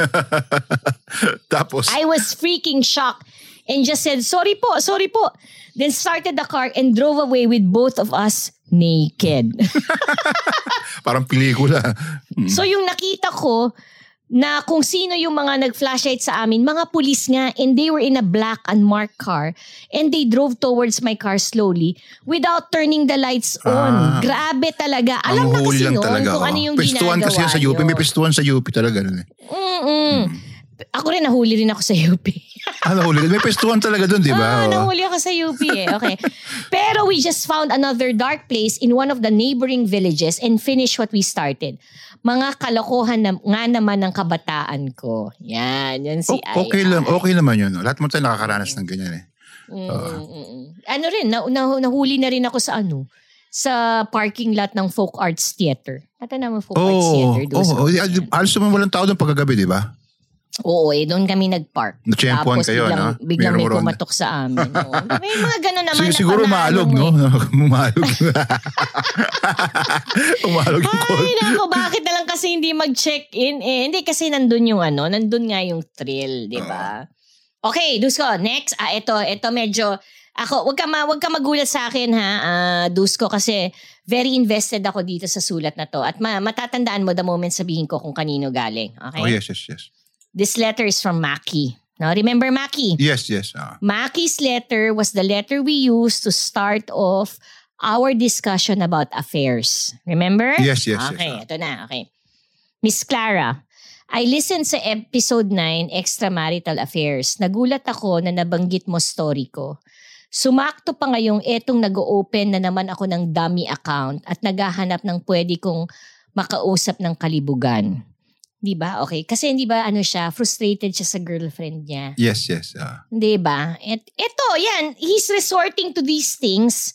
Tapos, I was freaking shocked and just said, sorry po, sorry po. Then started the car and drove away with both of us naked. parang pelikula. so yung nakita ko, na kung sino yung mga nag-flashlight sa amin, mga pulis nga, and they were in a black unmarked car, and they drove towards my car slowly without turning the lights on. Ah. Grabe talaga. Alam na kasi noon talaga. kung oh. ano yung Pestuan ginagawa kasi sa UP. May nyo. pestuan sa UP talaga. nun eh. Mm-mm. Ako rin, nahuli rin ako sa UP. Ah, nahuli. May pestuan talaga doon, di ba? Ah, Oh. nahuli ako sa UP eh. Okay. Pero we just found another dark place in one of the neighboring villages and finished what we started. Mga kalokohan na, nga naman ng kabataan ko. Yan, yan si O- okay lang, okay naman yun. no? Lahat mo tayo nakakaranas ng ganyan eh. Mm, mm. Ano rin, na, na- nahuli na rin ako sa ano, sa parking lot ng Folk Arts Theater. Ata naman Folk Arts Oo, Theater. oh, doon sa- oh, halos naman walang tao doon pagkagabi, di ba? Oo, eh, doon kami nag-park. Natsyempohan kayo, biglang, no? Biglang may pumatok sa amin. Oo. May mga gano'n naman. Sig- na siguro maalog, no? eh. Maalog. Umalog yung Ay, call. nako, bakit na lang kasi hindi mag-check-in eh? Hindi kasi nandun yung ano, nandun nga yung thrill, di ba? Okay, Dusko, next. Ah, ito, ito medyo, ako, wag ka, ma, wag ka magulat sa akin ha, ah, Dusko, kasi very invested ako dito sa sulat na to. At ma- matatandaan mo the moment sabihin ko kung kanino galing. Okay? Oh, yes, yes, yes. This letter is from Maki. Now, remember Maki? Yes, yes. ah. Maki's letter was the letter we used to start off our discussion about affairs. Remember? Yes, yes, yes, Okay, ah. ito na. Okay. Miss Clara, I listened sa episode 9, Extramarital Affairs. Nagulat ako na nabanggit mo story ko. Sumakto pa ngayong etong nag-open na naman ako ng dummy account at naghahanap ng pwede kong makausap ng kalibugan. Di ba? Okay. Kasi hindi ba ano siya, frustrated siya sa girlfriend niya. Yes, yes. ah. 'Di ba? Et ito, yan, he's resorting to these things.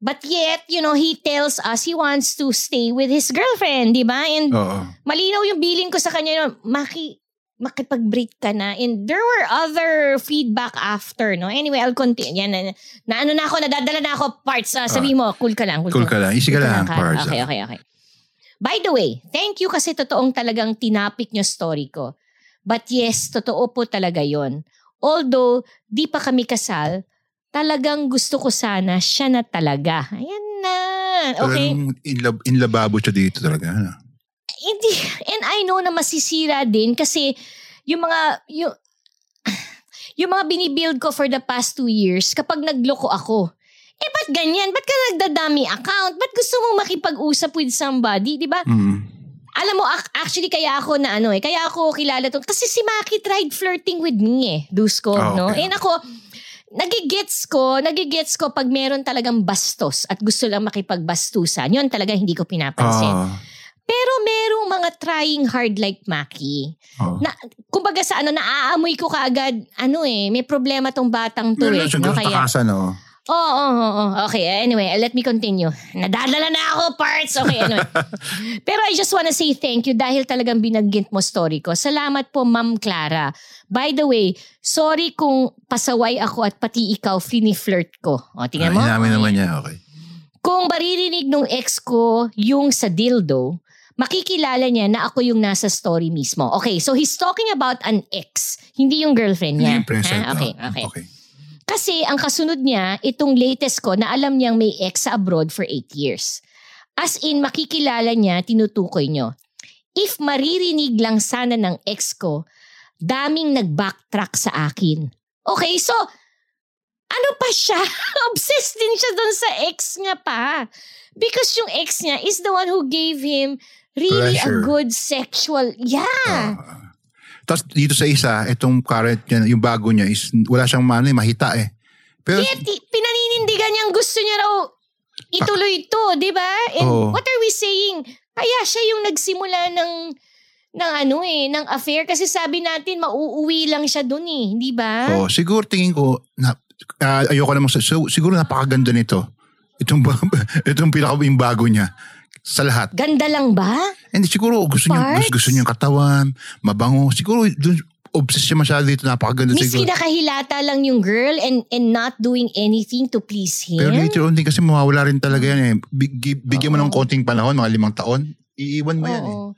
But yet, you know, he tells us he wants to stay with his girlfriend, 'di ba? And Oo. malinaw yung feeling ko sa kanya, no, maki makipag-break ka na. And there were other feedback after, no? Anyway, I'll continue. Yan, na, na ano na ako, nadadala na ako parts. Ah, sabi mo, cool ka lang. Cool, Cool ka lang. Easy ka Cool lang, ka. parts. Okay, ah. okay, okay. By the way, thank you kasi totoong talagang tinapik nyo story ko. But yes, totoo po talaga yon. Although, di pa kami kasal, talagang gusto ko sana siya na talaga. Ayan na. Okay? Talagang inlab, inlababo siya dito talaga. Hindi. And I know na masisira din kasi yung mga, yung, yung mga binibuild ko for the past two years, kapag nagloko ako, eh ba't ganyan? Ba't ka nagdadami account? Ba't gusto mong makipag-usap with somebody? Di ba? Mm. Alam mo, ac- actually kaya ako na ano eh, kaya ako kilala to. Kasi si Maki tried flirting with me eh, Dusko, Ah, no? okay. And ako, nagigets ko, nagigets ko pag meron talagang bastos at gusto lang makipagbastusan. Yun talaga hindi ko pinapansin. Ah, Pero merong mga trying hard like Maki. oo. Na, kumbaga sa ano, naaamoy ko kaagad, ano eh, may problema tong batang to Meron eh. No? Kaya, takasan, oh. Oo, oo, oo. Okay, anyway, let me continue. Nadadala na ako, parts. Okay, anyway. Pero I just wanna say thank you dahil talagang binaggint mo story ko. Salamat po, Ma'am Clara. By the way, sorry kung pasaway ako at pati ikaw fini-flirt ko. O, tingnan mo. Ah, inamin naman niya, okay. Kung maririnig nung ex ko yung sa dildo, makikilala niya na ako yung nasa story mismo. Okay, so he's talking about an ex, hindi yung girlfriend niya. Hindi yung present. Ha? Okay, oh. okay. okay. Kasi ang kasunod niya, itong latest ko na alam niyang may ex sa abroad for 8 years. As in, makikilala niya, tinutukoy niyo. If maririnig lang sana ng ex ko, daming nag-backtrack sa akin. Okay, so, ano pa siya? Obsessed din siya doon sa ex niya pa. Because yung ex niya is the one who gave him really Pleasure. a good sexual... Yeah. Ah. Tapos dito sa isa, itong current niya, yung bago niya is wala siyang mano, eh, mahita eh. Pero Kaya ti- pinaninindigan niyang gusto niya raw ituloy ito, di ba? And Oo. what are we saying? Kaya siya yung nagsimula ng ng ano eh, ng affair kasi sabi natin mauuwi lang siya dun eh, di ba? oh, siguro tingin ko, na, ah, ayoko namang, sa- so, siguro napakaganda nito. Itong, ba- itong pinaka yung bago niya sa lahat. Ganda lang ba? Hindi, siguro gusto niya, Parts? gusto, gusto niya yung katawan, mabango. Siguro dun, obsessed siya masyado dito. Napakaganda Miski siguro. nakahilata lang yung girl and and not doing anything to please him. Pero later on din kasi mawawala rin talaga yan eh. Big, bigyan mo ng konting panahon, mga limang taon, iiwan mo yan eh. Oo.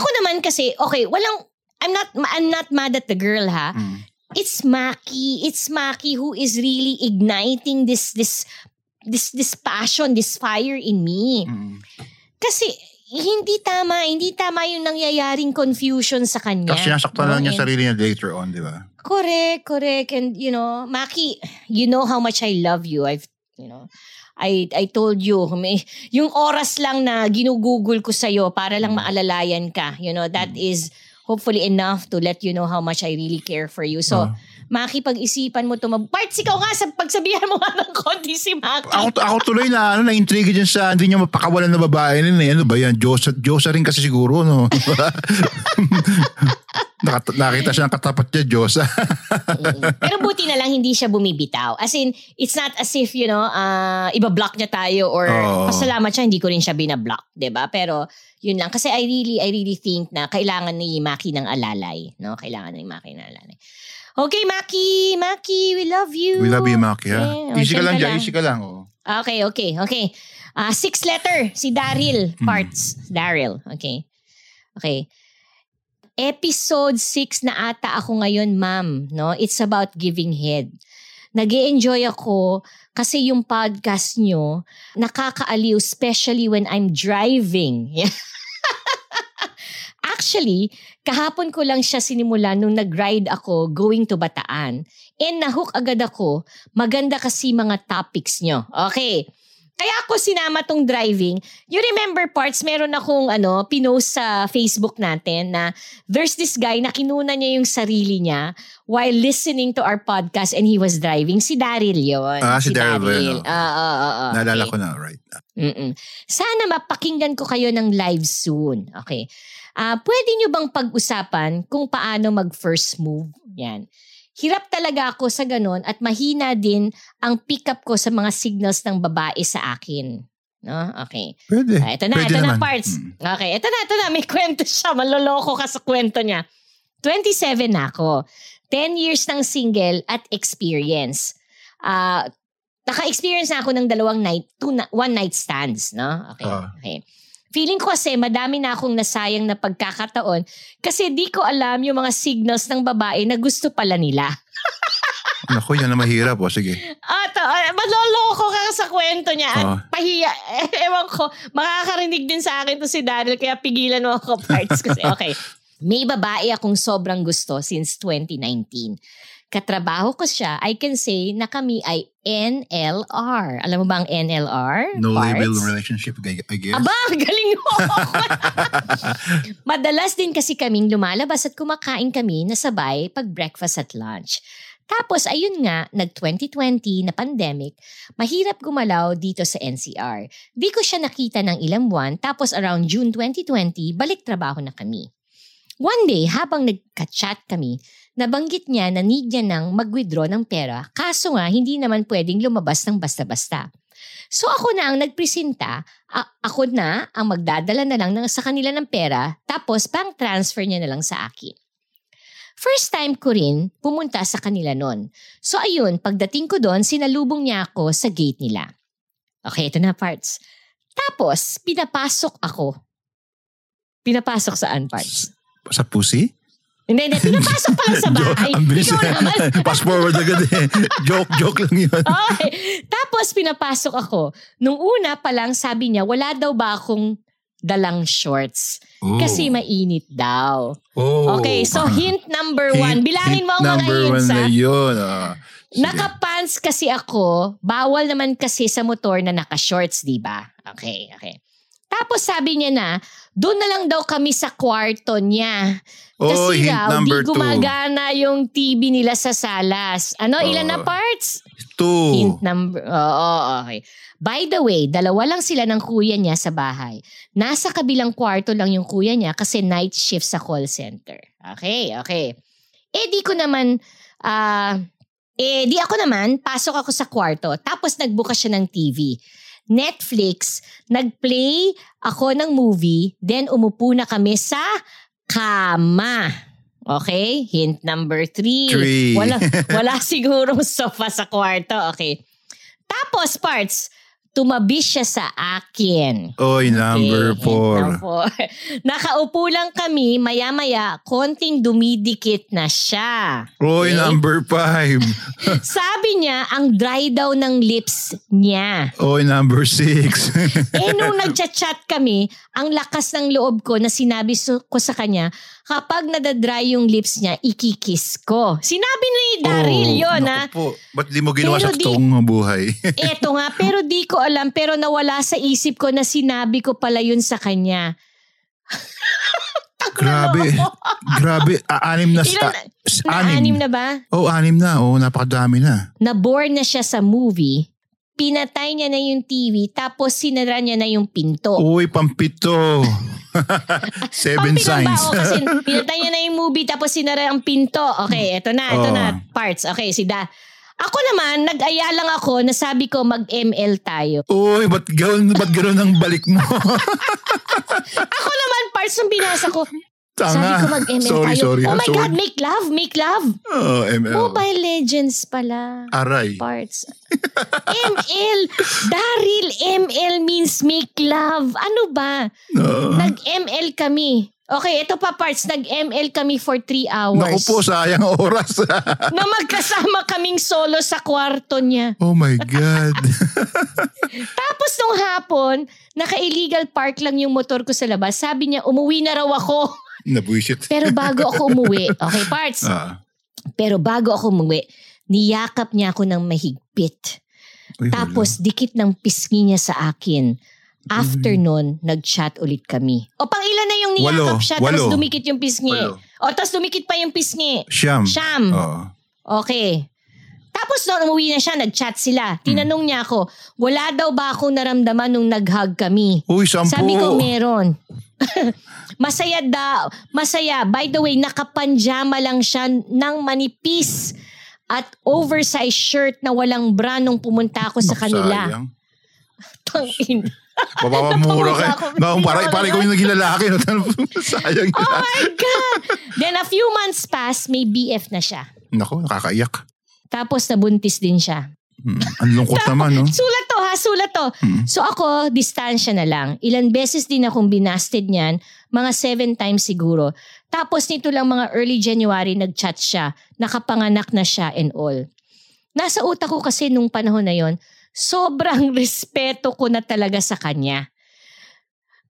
Ako naman kasi, okay, walang, I'm not, I'm not mad at the girl ha. Mm. It's Maki, it's Maki who is really igniting this, this, this, this passion, this fire in me. Mm. Kasi, hindi tama, hindi tama yung nangyayaring confusion sa kanya. Tapos sinasaktan lang niya sarili niya later on, di ba? Correct, correct. And you know, Maki, you know how much I love you. I've, you know, I I told you, may, yung oras lang na ginugugol ko sa'yo para lang maalalayan ka, you know, that is hopefully enough to let you know how much I really care for you. So, Ah. Maki, pag-isipan mo to. Parts, ikaw nga, sa pagsabihan mo nga ng konti si Maki. Ako, ako tuloy na, ano, na-intrigue dyan sa hindi niya mapakawalan na babae nila. eh. Ano ba yan? Diyosa, Diyosa rin kasi siguro, no? Nakat- nakita siya ng katapat niya, Diyosa. Pero buti na lang hindi siya bumibitaw. As in, it's not as if, you know, uh, iba-block niya tayo or Oo. pasalamat siya, hindi ko rin siya binablock. ba Pero, yun lang. Kasi I really, I really think na kailangan ni Maki ng alalay. No? Kailangan ni Maki ng alalay. Okay, Maki! Maki, we love you! We love you, Maki, ha? Yeah, easy ka lang dyan, easy ka lang. Oh. Okay, okay, okay. Ah, six letter, si Daryl Hmm. Parts. Daryl, okay. Okay. Episode 6 na ata ako ngayon, ma'am. No? It's about giving head. nag enjoy ako kasi yung podcast nyo, nakakaaliw, especially when I'm driving. Actually, kahapon ko lang siya sinimula nung nag-ride ako going to Bataan. And nahook agad ako. Maganda kasi mga topics nyo. Okay. Kaya ako sinama tong driving. You remember parts, meron akong ano, pinost sa Facebook natin na there's this guy na kinuna niya yung sarili niya while listening to our podcast and he was driving. Si Daryl yun. Ah, si Daryl ba yun? Ah, ah, ah, ah. Naalala Okay. ko na, right. Mm-mm. Sana mapakinggan ko kayo ng live soon. Okay. Ah, pwede nyo bang pag-usapan kung paano mag-first move? Yan. Hirap talaga ako sa ganun at mahina din ang pick-up ko sa mga signals ng babae sa akin. No? Okay. Pwede. Ah, ito na, Pwede ito na naman. parts. Mm. Okay, ito na, ito na. May kwento siya. Maloloko ka sa kwento niya. 27 na ako. 10 years ng single at experience. Ah, naka-experience na ako ng dalawang night, two na, one night stands, no? Okay, Ah. okay. Feeling ko kasi madami na akong nasayang na pagkakataon kasi di ko alam yung mga signals ng babae na gusto pala nila. Naku, yan na mahirap. O, sige. Ato, ah, maloloko ka sa kwento niya. At Oo. pahiya, ewan ko, makakarinig din sa akin to si Daryl, kaya pigilan mo ako parts kasi, okay. May babae akong sobrang gusto since 2019. Katrabaho ko siya, I can say na kami ay NLR. Alam mo ba ang NLR? No Parts? label relationship, I guess. Aba, galing mo! Madalas din kasi kaming lumalabas at kumakain kami na sabay pag breakfast at lunch. Tapos ayun nga, nag-2020 na pandemic, mahirap gumalaw dito sa NCR. Di ko siya nakita ng ilang buwan tapos around June 2020, balik trabaho na kami. One day, habang nagka-chat kami, nabanggit niya na need niya nang mag-withdraw ng pera kaso nga hindi naman pwedeng lumabas ng basta-basta. So ako na ang nagpresenta, a- ako na ang magdadala na lang ng, sa kanila ng pera, tapos bank transfer niya na lang sa akin. First time ko rin pumunta sa kanila nun. So ayun, pagdating ko doon, sinalubong niya ako sa gate nila. Okay, ito na parts. Tapos, pinapasok ako. Pinapasok saan parts? Sa pussy? Hindi, hindi. Pinapasok pa lang sa bahay. Ang bilis. Naman. Fast forward agad eh. joke, joke lang yun. Okay. Tapos pinapasok ako. Nung una pa lang sabi niya, wala daw ba akong dalang shorts? Oh. Kasi mainit daw. Oh. Okay, so hint number Hint- one. Bilangin hint mo ang mga number hints one ha. na yun. ah. Sige. Nakapants kasi ako. Bawal naman kasi sa motor na naka-shorts, di ba? Okay, okay. Tapos sabi niya na, doon na lang daw kami sa kwarto niya. Oh, Kasi hint daw, number di two. gumagana yung TV nila sa salas. Ano, ilan na Oh. parts? Two. Hint number, oo, okay. By the way, dalawa lang sila ng kuya niya sa bahay. Nasa kabilang kwarto lang yung kuya niya kasi night shift sa call center. Okay, okay. Eh di ko naman, ah, eh di ako naman, pasok ako sa kwarto. Tapos nagbukas siya ng TV. Netflix, nagplay ako ng movie, then umupo na kami sa kama. Okay? Hint number three. Three. Wala, wala sigurong sofa sa kwarto. Okay. Tapos, parts, tumabi siya sa akin. Oy, number Okay, four. Nakaupo lang kami, maya-maya, konting dumidikit na siya. Oy, Okay. number five. Sabi niya, ang dry daw ng lips niya. Oy, number six. Eh, nung nagchat-chat kami, ang lakas ng loob ko na sinabi ko sa kanya, kapag nadadry yung lips niya, ikikiss ko. Sinabi ni Daryl Oh, yun, ha? po. Ba't di mo ginawa Pero sa totoong buhay? Eto nga, pero di ko alam, pero nawala sa isip ko na sinabi ko pala yun sa kanya. grabe. grabe. Ah, anim na... Ilan, ah, na anim. anim na ba? Oh, anim na. Oh, napakadami na. Na-bore na siya sa movie, pinatay niya na yung TV, tapos sinara niya na yung pinto. Uy, pampito. Seven signs. bao kasi pinatay niya na yung movie tapos sinara ang pinto. Okay, eto na, eto Oh. na. Parts. Okay, si Da. Ako naman, nag-aya lang ako na sabi ko mag-ML tayo. Uy, ba't gano'n, ba't gano'n ang balik mo? Ako naman, parts ng binasa ko. Tanga. Sabi ko mag-ML sorry, tayo. sorry. oh my sorry. God, make love, make love. Oh, ML. Mobile Legends pala. Aray. Parts. ML. Daryl, ML means make love. Ano ba? Oo. Nag-ML kami. Okay, ito pa parts. Nag-ML kami for three hours. Naku po, sayang oras. na magkasama kaming solo sa kwarto niya. oh my God. Tapos nung hapon, naka-illegal park lang yung motor ko sa labas. Sabi niya, umuwi na raw ako. Nabuisit. Pero bago ako umuwi, okay parts, Ah. pero bago ako umuwi, niyakap niya ako ng mahigpit. Uy, wala. Tapos dikit ng pisngi niya sa akin. After nun, nag-chat ulit kami. O pang ilan na yung niyakap Walo, siya, tapos walo. dumikit yung pisngi. Walo. O tapos dumikit pa yung pisngi. Siyam. Siyam. Oo. Okay. Tapos nung umuwi na siya, nag-chat sila. Tinanong niya ako, wala daw ba akong naramdaman nung nag-hug kami? Uy, sampu. Sabi ko, meron. masaya daw. Masaya. By the way, nakapanjama lang siya ng manipis at oversized shirt na walang bra nung pumunta ako sa kanila. Tangin. Papapamura ka. No, para, para ikaw yung naging lalaki. No? sayang. Oh my God! Then a few months passed, may BF na siya. Naku, nakakaiyak. Tapos nabuntis din siya. Hmm. Ang lungkot naman, no? Sulat to ha, sulat to. Hmm. So ako, distansya na lang. Ilan beses din akong binasted niyan, mga seven times siguro. Tapos nito lang mga early January, nag-chat siya. Nakapanganak na siya and all. Nasa utak ko kasi nung panahon na yon, sobrang respeto ko na talaga sa kanya.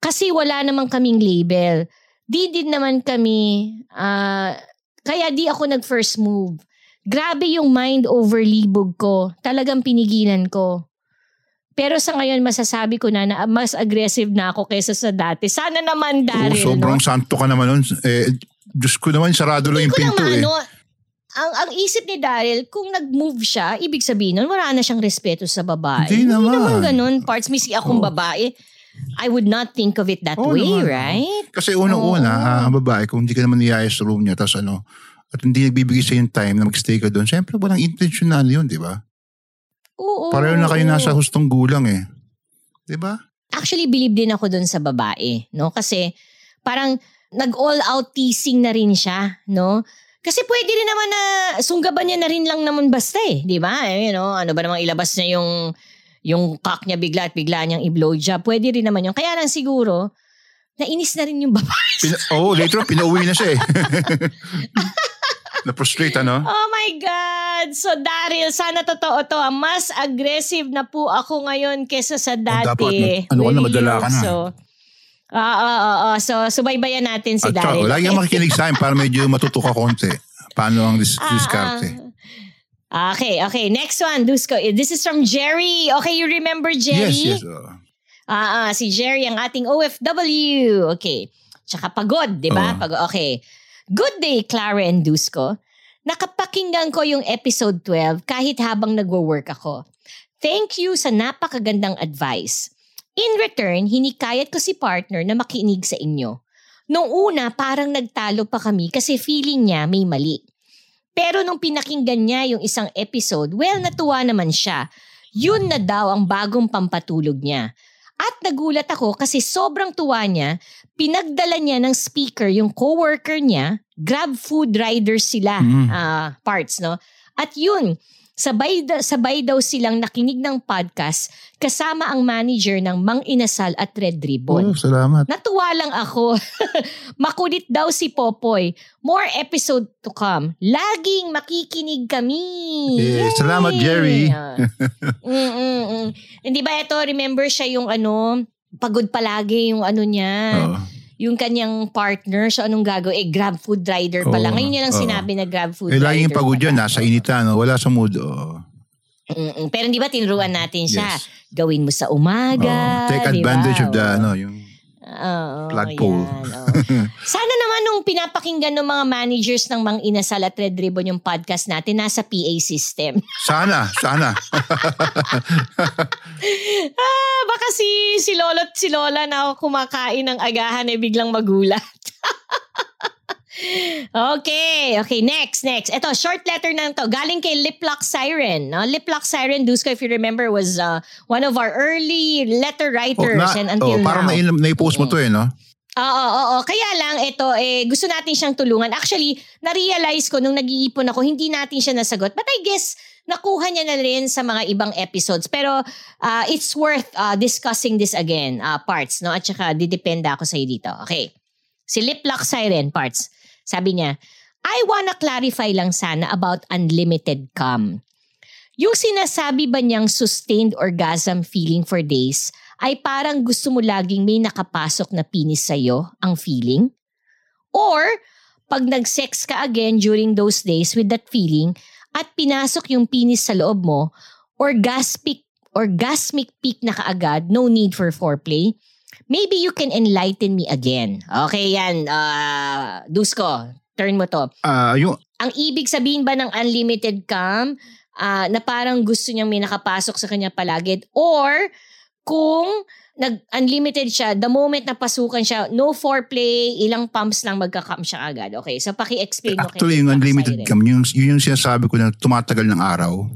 Kasi wala naman kaming label. Di din naman kami, ah, kaya di ako nag-first move. Grabe yung mind over libog ko. Talagang pinigilan ko. Pero sa ngayon, masasabi ko na na mas aggressive na ako kaysa sa dati. Sana naman, Daryl. sobrang no? santo ka naman nun. Eh, Diyos ko naman, sarado lang Hindi yung pinto naman, eh. ano, ang, ang isip ni Daryl, kung nag-move siya, ibig sabihin nun, wala na siyang respeto sa babae. Hindi naman. naman ganun. Parts, missy akong babae. I would not think of it that Oo way, naman. right? Kasi unang-una, Oo. ah, ang babae, kung hindi ka naman niyaya sa room niya, tapos ano, at hindi nagbibigay sa yung time na magstay ka doon, syempre walang intentional yun, di ba? Oo. Pareho na kayo nasa hustong gulang eh. Di ba? actually believe din ako dun sa babae, no? Kasi parang nag-all out teasing na rin siya, no? Kasi pwede rin naman na sunggaban niya na rin lang naman basta eh, di ba? Eh, you know, ano ba namang ilabas niya yung yung cock niya bigla at bigla niyang i-blowjob. Pwede rin naman yun. Kaya lang siguro, nainis na rin yung babae. Pina- oh, later on, pinauwi na siya eh. Na-prostrate ano? Oh my God! So Daryl, sana totoo to. ah. Mas aggressive na po ako ngayon kesa sa dati. dapat mag- ano ka na, madala ka na. So, Oo, oo, oo. So, subaybayan natin si At saka, Daryl. lagi kang makikinig sa akin para medyo matuto ka konti. Paano ang dis- Ah, diskarte? ah. Okay, okay. Next one, Dusko. This is from Jerry. Okay, you remember Jerry? Yes, yes. oh. Ah, ah, si Jerry ang ating OFW. Okay. Tsaka pagod, di ba? Oo. Pagod. Okay. Good day, Clara and Dusko. Nakapakinggan ko yung episode 12 kahit habang nagwo-work ako. Thank you sa napakagandang advice. In return, hinikayat ko si partner na makinig sa inyo. Nung una, parang nagtalo pa kami kasi feeling niya may mali. Pero nung pinakinggan niya yung isang episode, well, natuwa naman siya. Yun na daw ang bagong pampatulog niya. At nagulat ako kasi sobrang tuwa niya, pinagdala niya ng speaker yung coworker niya, grab food riders sila, Mm. ah, parts, no? At yun, sabay, da- sabay daw silang nakinig ng podcast kasama ang manager ng Mang Inasal at Red Ribbon. Oh, salamat. Natuwa lang ako. Makulit daw si Popoy. More episode to come. Laging makikinig kami. Eh, Yay! salamat, Jerry. Ah. mm, mm, mm. Hindi ba ito, remember siya yung ano, pagod palagi yung ano niya. Oo. Yung kanyang partner, so anong gagawin? Eh, grab food rider pala. Oo, Ngayon niya lang oo. sinabi na grab food Eh, rider. laging pagod pala. yan. Nasa initan. No? Wala sa mood. Oh. Mm-mm. Pero di ba tinuruan natin siya? Yes. Gawin mo sa umaga. Oh. Take advantage ba? of the, ano, yung Oo, Flagpole. yan, oo. Sana naman nung pinapakinggan ng mga managers ng Mang Inasal at Red Ribbon yung podcast natin, nasa PA system. sana, sana. ah, baka si, si Lolo at si Lola na kumakain ng agahan eh biglang magulat. Okay, okay, next, next. Ito, short letter na to. Galing kay Liplock Siren. No? Liplock Siren, Dusko, if you remember, was uh, one of our early letter Oh, writers na, and until oh, parang now. na, na-post mo to eh, no? Oo, oo, oo. Kaya lang, ito, eh, gusto natin siyang tulungan. Actually, na-realize ko nung nag-iipon ako, hindi natin siya nasagot. But I guess, nakuha niya na rin sa mga ibang episodes. Pero, uh, it's worth uh, discussing this again, uh, parts, no? At saka, didependa ako sa'yo dito. Okay. Si Liplock Siren, parts. Sabi niya, I wanna clarify lang sana about unlimited cum. Yung sinasabi ba niyang sustained orgasm feeling for days ay parang gusto mo laging may nakapasok na penis sa'yo ang feeling? Or, pag nag-sex ka again during those days with that feeling at pinasok yung penis sa loob mo, orgasmic, orgasmic peak na kaagad, no need for foreplay, maybe you can enlighten me again. Okay yan, uh, Dusko, turn mo to. Ah, yung, Ang ibig sabihin ba ng unlimited cam ah, na parang gusto niyang may nakapasok sa kanya palagi or kung nag-unlimited siya, the moment na pasukan siya, no foreplay, ilang pumps lang magka-cam siya agad. Okay, so paki-explain mo actually, yung unlimited cam, yun, yun yung sinasabi ko na tumatagal ng araw.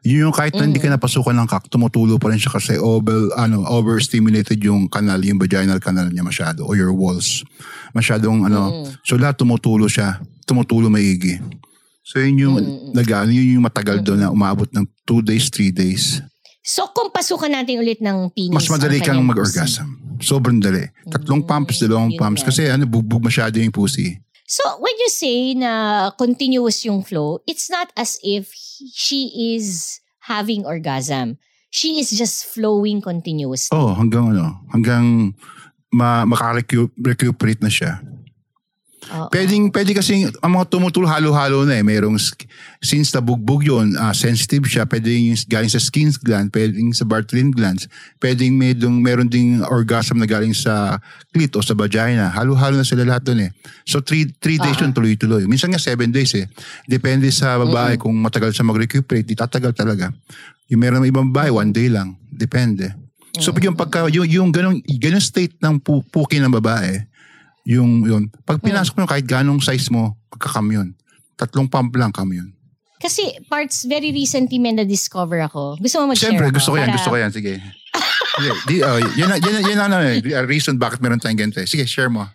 Yun yung kahit na hindi ka Mm. napasukan ng kak, tumutulo pa rin siya kasi over, ano, overstimulated yung kanal, yung vaginal canal niya masyado o your walls. Masyadong ano, Mm. so lahat tumutulo siya, tumutulo maigi. So yun yung, Mm. nag, yun yung matagal doon na umabot ng 2 days, 3 days. So kung pasukan natin ulit ng penis, Mas madali ang kang mag-orgasm. Sobrang dali. Tatlong pumps, dalawang yun pumps. Kasi ano, bugbog masyado yung pussy. So when you say na continuous yung flow, it's not as if he- she is having orgasm. She is just flowing continuously. Oh, hanggang ano, hanggang ma makarecuperate na siya. Oo. Pwedeng, pwede kasi ang mga tumutulo halo-halo na eh. Mayroong, sk- since nabugbog yun, ah, sensitive siya, pwedeng galing sa skin gland, pwedeng sa Bartholin glands, pwedeng medong, meron ding orgasm na galing sa clit o sa vagina. Halo-halo na sila lahat doon eh. So, three, three days yun tuloy-tuloy. Minsan nga seven days eh. Depende sa babae kung matagal siya mag-recuperate, di tatagal talaga. Yung meron ng ibang babae, one day lang. Depende. So, pag yung pagka, yung, yung ganong, ganong state ng pu- puki ng babae, yung yun. Pag pinasok mo kahit ganong size mo, pagkakam yun. Tatlong pump lang kam yun. Kasi parts, very recently may na-discover ako. Gusto mo mag-share Siyempre, gusto ko yan, Para- gusto ko yan. Sige. Sige, di, oh, yan, yan, yan, yan, ano, eh, reason bakit meron tayong ganito. eh. Sige, share mo.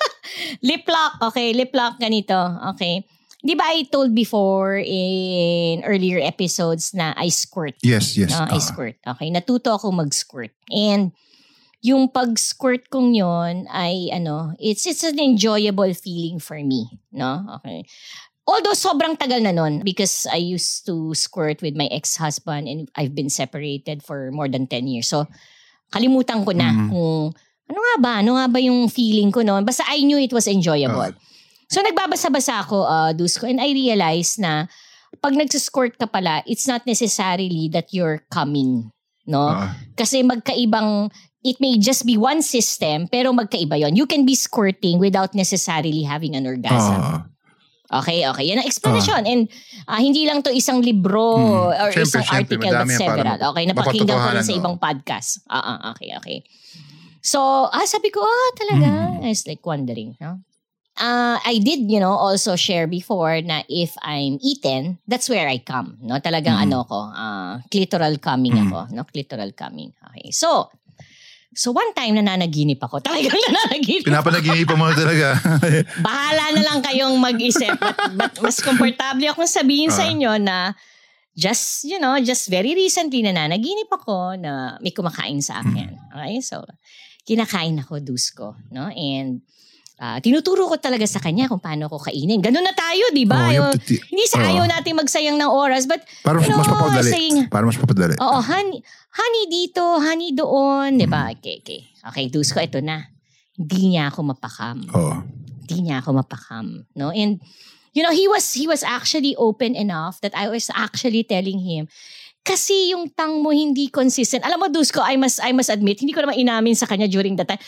Lip lock. Okay, lip lock ganito. Okay. Di ba I told before in earlier episodes na I squirt? Yes, yes. No, I ah. squirt. Okay, natuto ako mag-squirt. And yung pag-squirt kong yon ay ano, it's it's an enjoyable feeling for me, no? Okay. Although sobrang tagal na nun because I used to squirt with my ex-husband and I've been separated for more than 10 years. So kalimutan ko na Mhm. kung ano nga ba, ano nga ba yung feeling ko noon. Basta I knew it was enjoyable. Ah. So nagbabasa-basa ako, uh, Dusko, and I realized na pag nagsisquirt ka pala, it's not necessarily that you're coming. No? Ah. Kasi magkaibang, it may just be one system, pero magkaiba yon. You can be squirting without necessarily having an orgasm. Ah. Okay, okay. Yan ang explanation. And ah, hindi lang to isang libro Hmm. or Siyempre, isang siyempre, article, but para several. map- Okay, napakinggan ko rin sa ibang podcast. Ah, ah, okay, okay. So, ah, sabi ko, ah, talaga? Hmm. I was like wondering. No? Uh, I did, you know, also share before na if I'm eaten, that's where I come. No? Talagang Mhm. ano ko, ah, clitoral coming Mhm. ako. No? Clitoral coming. Okay. So, So one time nananaginip ako. Talagang nananaginip. Pinapanaginipan mo na talaga. Bahala na lang kayong mag-isip. But, but mas komportable akong sabihin sa Ah. inyo na just, you know, just very recently nananaginip ako na may kumakain sa akin. Okay? So, kinakain ako, Dusko. No? And ah, tinuturo ko talaga sa kanya kung paano ko kainin. Ganun na tayo, di ba? Oh, ti- hindi sa Oo. ayaw natin magsayang ng oras, but Para mas, you mas know, papadali. saying- Para mas papadali. Oo, honey, honey dito, honey doon, 'di Mm. ba? Okay, okay. Okay, Dusko, ito na. Hindi niya ako mapakam. Oo. Hindi niya ako mapakam, no? And you know, he was he was actually open enough that I was actually telling him kasi yung tang mo hindi consistent. Alam mo, Dusko, I must, I must admit, hindi ko naman inamin sa kanya during that time.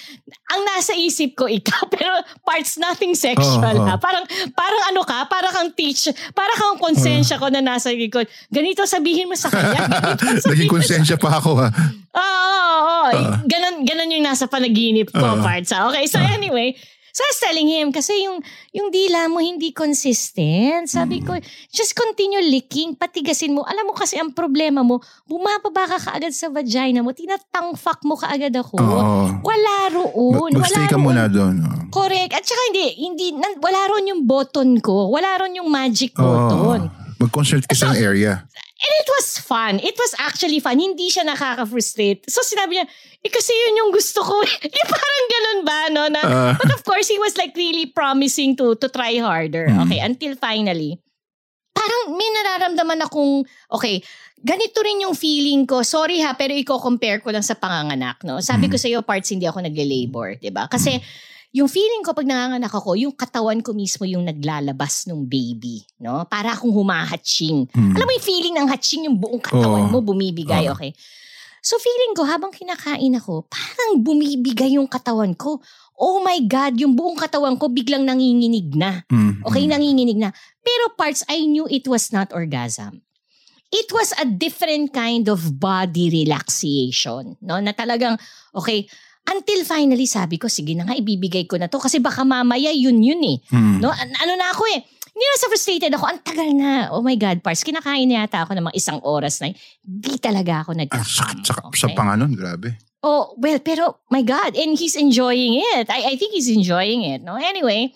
Ang nasa isip ko, ikaw, pero parts nothing sexual, oo. ha? Parang, parang ano ka, parang kang teach, parang kang konsensya ko na nasa likod. Ganito sabihin mo sa kanya. Naging konsensya pa ako ha. Oo, oo, oo. Ah. Ganon, ganon yung nasa panaginip ko, Ah. parts. ah. Okay, so anyway, so I was telling him, kasi yung, yung dila mo hindi consistent. Sabi Mm. ko, just continue licking, patigasin mo. Alam mo kasi ang problema mo, bumababa ka kaagad sa vagina mo, tinatangfak mo kaagad ako. Oo. Wala roon. Magstay wala ka roon. muna doon. Oo. Correct. At saka hindi, hindi, nan- wala ron yung button ko. Wala ron yung magic button. Oo. Mag-concentrate ka sa area. And it was fun. It was actually fun. Hindi siya nakaka-frustrate. So sinabi niya, eh kasi yun yung gusto ko. yung parang ganun ba, no? Na, Ah. but of course, he was like really promising to to try harder. Mm. Okay, until finally, parang may nararamdaman akong, okay, ganito rin yung feeling ko. Sorry ha, pero i-compare ko lang sa panganganak, no? Sabi ko Mm. sa iyo, parts hindi ako nagle-labor, 'di ba? Kasi yung feeling ko pag nanganganak ako, yung katawan ko mismo yung naglalabas ng baby, no? Para akong humahatching. Mm. Alam mo yung feeling ng hatching, yung buong katawan Oo. mo bumibigay, okay? So feeling ko, habang kinakain ako, parang bumibigay yung katawan ko. Oh my God, yung buong katawan ko biglang nanginginig na. Mm. Okay, nanginginig na. Pero parts, I knew it was not orgasm. It was a different kind of body relaxation. No? Na talagang, okay, until finally sabi ko, sige na nga, ibibigay ko na to. Kasi baka mamaya yun yun eh. Mm. No? An- ano na ako eh. Hindi na sa frustrated ako. Ang tagal na. Oh my God, Pars. Kinakain na yata ako ng mga isang oras na. Hindi talaga ako Ang nagkakam. sakit sa, sa okay? panganon, grabe. Oh, well, pero my God. And he's enjoying it. I, I think he's enjoying it. No? Anyway.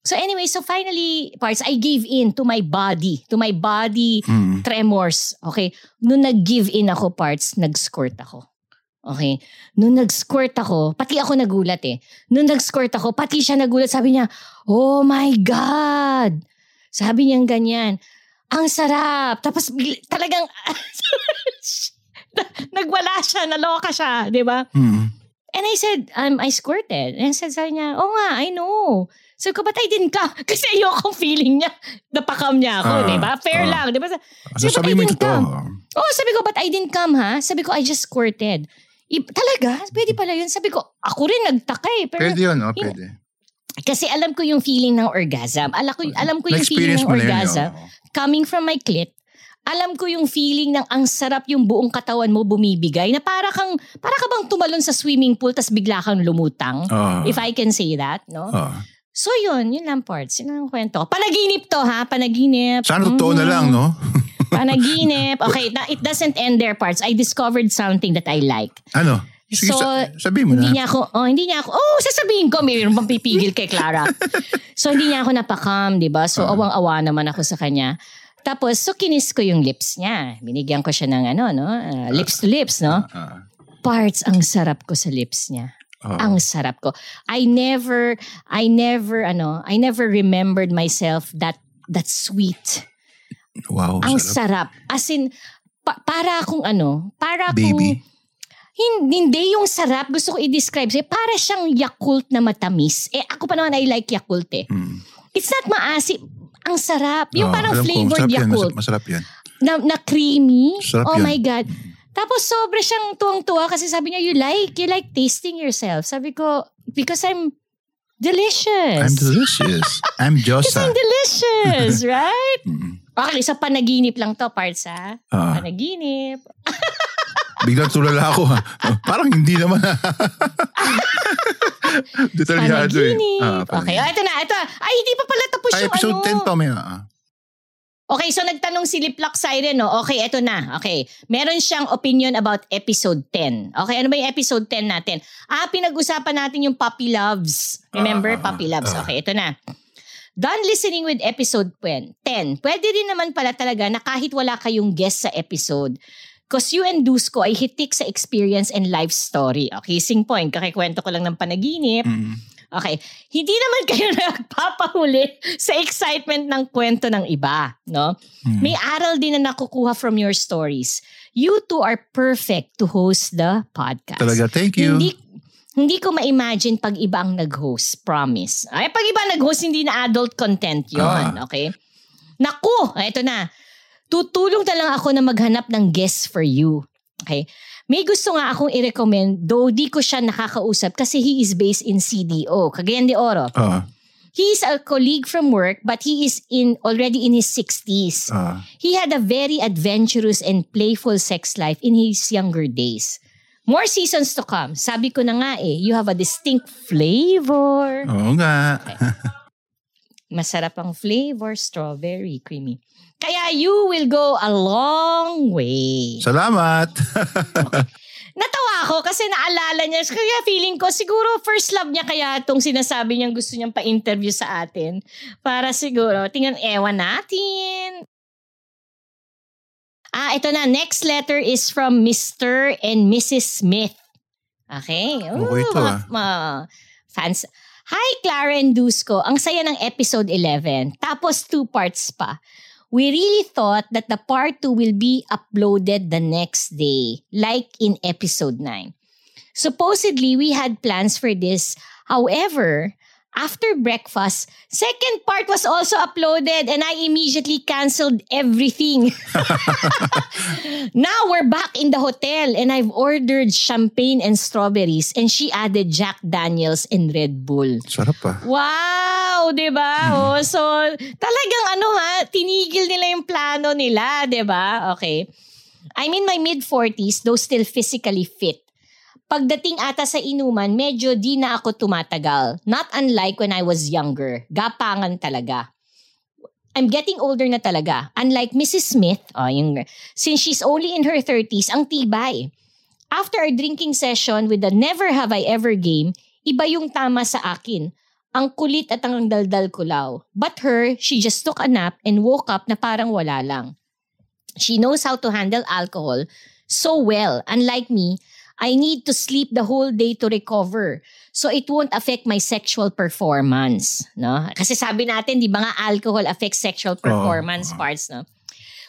So anyway, so finally, Pars, I gave in to my body. To my body Mm. tremors. Okay? Nung nag-give in ako, Parts, nag-squirt ako. Okay? Nung nag-squirt ako, pati ako nagulat eh. Nung nag-squirt ako, pati siya nagulat. Sabi niya, oh my God! Sabi niya ganyan. Ang sarap. Tapos talagang nagwala siya, naloka siya, di ba? Mm. And I said, um, I squirted. And I said, sabi niya, oh nga, I know. Sabi ko, but I didn't come. Kasi ayoko feeling niya, napakam niya ako, Ah, di ba? Fair ah. lang, di ba? So, Sabi ko, sabi mo yung totoo. come. Oh, sabi ko, but I didn't come ha. Sabi ko, I just squirted. I, talaga? Pwede pala yun. Sabi ko, ako rin nagtaka eh. Pero, Pwede yun, oh, Yun- pwede. Kasi alam ko yung feeling ng orgasm. Alam ko, alam ko yung feeling ng na yun, orgasm. oh. Coming from my clit, alam ko yung feeling ng ang sarap yung buong katawan mo bumibigay na para kang, para ka bang tumalon sa swimming pool tas bigla kang lumutang. Ah. If I can say that, no? Ah. So yun, yun lang parts. Yun ang kwento. Panaginip to ha, panaginip. Sana totoo na Mhm. lang, no? Panaginip. Okay, na, it doesn't end there parts. I discovered something that I like. ano? Sige, So, sa- sabihin mo na. Hindi niya ako, oh, hindi niya ako, oh, sasabihin ko, mayroon bang pipigil kay Clara. so, hindi niya ako napakam, di ba? So, Ah. awang-awa naman ako sa kanya. Tapos, so, kinis ko yung lips niya. Binigyan ko siya ng ano, no? ah, lips to lips, no? Ah. Parts, ang sarap ko sa lips niya. Ah. Ang sarap ko. I never, I never, ano, I never remembered myself that, that sweet. Wow, ang sarap. sarap. As in, pa- para akong ano, para akong, Baby. hindi, hindi yung sarap, gusto ko i-describe sa'yo, para siyang Yakult na matamis. Eh, ako pa naman, I like Yakult eh. Mm. It's not maasim. Ang sarap. Yung Ah, parang alam ko, flavored masarap yan, Yakult. Masarap, masarap yan. Na, na creamy. Sarap oh yan. my God. Tapos sobra siyang tuwang-tuwa kasi sabi niya, you like, you like tasting yourself. Sabi ko, because I'm delicious. I'm delicious. I'm Because Josa. I'm delicious, right? Mm. Okay, sa panaginip lang to, parts ha? Ah. Panaginip. Biglang tulala ako. ha. Parang hindi naman. Detalyado eh. Panaginip. Ah, okay, oh, ito na, ito. Ay, hindi pa pala tapos Ay, yung episode ano. 10 pa may. ah. Okay, so nagtanong si Liplak Siren, no? Okay, eto na. Okay. Meron siyang opinion about episode 10. Okay, ano ba yung episode 10 natin? Ah, pinag-usapan natin yung puppy loves. Remember? Ah, ah, puppy loves. ah. Okay, ito na. Done listening with episode 10. Pwede din naman pala talaga na kahit wala kayong guest sa episode, Cause you and Dusko ay hitik sa experience and life story. Okay, sing point. Kakikwento ko lang ng panaginip. Mm. Okay. Hindi naman kayo nagpapahuli sa excitement ng kwento ng iba, no? Mm. May aral din na nakukuha from your stories. You two are perfect to host the podcast. Talaga, thank you. Hindi hindi ko ma-imagine pag iba ang nag-host, promise. Ay, pag iba nag-host, hindi na adult content yon Ah. okay? Naku, eto na. Tutulong na lang ako na maghanap ng guest for you. Okay? May gusto nga akong i-recommend, though di ko siya nakakausap kasi he is based in CDO, Cagayan de Oro. Ah, He is a colleague from work but he is in already in his 60s. ah. He had a very adventurous and playful sex life in his younger days. More seasons to come. Sabi ko na nga eh, you have a distinct flavor. Oo nga. Masarap ang flavor, strawberry, creamy. Kaya you will go a long way. Salamat. Natawa ako kasi naalala niya. Kaya feeling ko, siguro first love niya kaya itong sinasabi niyang gusto niyang pa-interview sa atin. Para siguro, tingnan, ewan natin. Ah, ito na. Next letter is from Mr. and Mrs. Smith. Okay. Okay ito, ah. mga fans. Hi, Clara and Dusko. Ang saya ng episode 11. Tapos two parts pa. We really thought that the part 2 will be uploaded the next day, like in episode 9. Supposedly, we had plans for this. However, after breakfast, second part was also uploaded and I immediately canceled everything. now we're back in the hotel and I've ordered champagne and strawberries and she added Jack Daniels and Red Bull. Sarap ah. Wow, 'di ba? Oh, so talagang ano ha, tinigil nila yung plano nila, 'di ba? Okay. I'm in my mid 40s, though still physically fit. Pagdating ata sa inuman, medyo di na ako tumatagal. Not unlike when I was younger. Gapangan talaga. I'm getting older na talaga. Unlike Mrs. Smith, oh, yung, since she's only in her 30s, ang tibay. After our drinking session with the Never Have I Ever game, iba yung tama sa akin. Ang kulit at ang daldal kulaw. But her, she just took a nap and woke up na parang wala lang. She knows how to handle alcohol so well. Unlike me, I need to sleep the whole day to recover. So it won't affect my sexual performance, no? Kasi sabi natin, di ba nga alcohol affects sexual performance parts, no?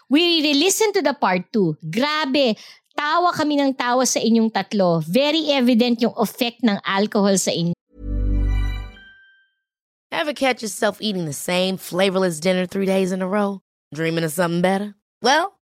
We re-listen to the part 2. Grabe, tawa kami ng tawa sa inyong tatlo. Very evident yung effect ng alcohol sa inyo. Ever catch yourself eating the same flavorless dinner three days in a row? Dreaming of something better? Well,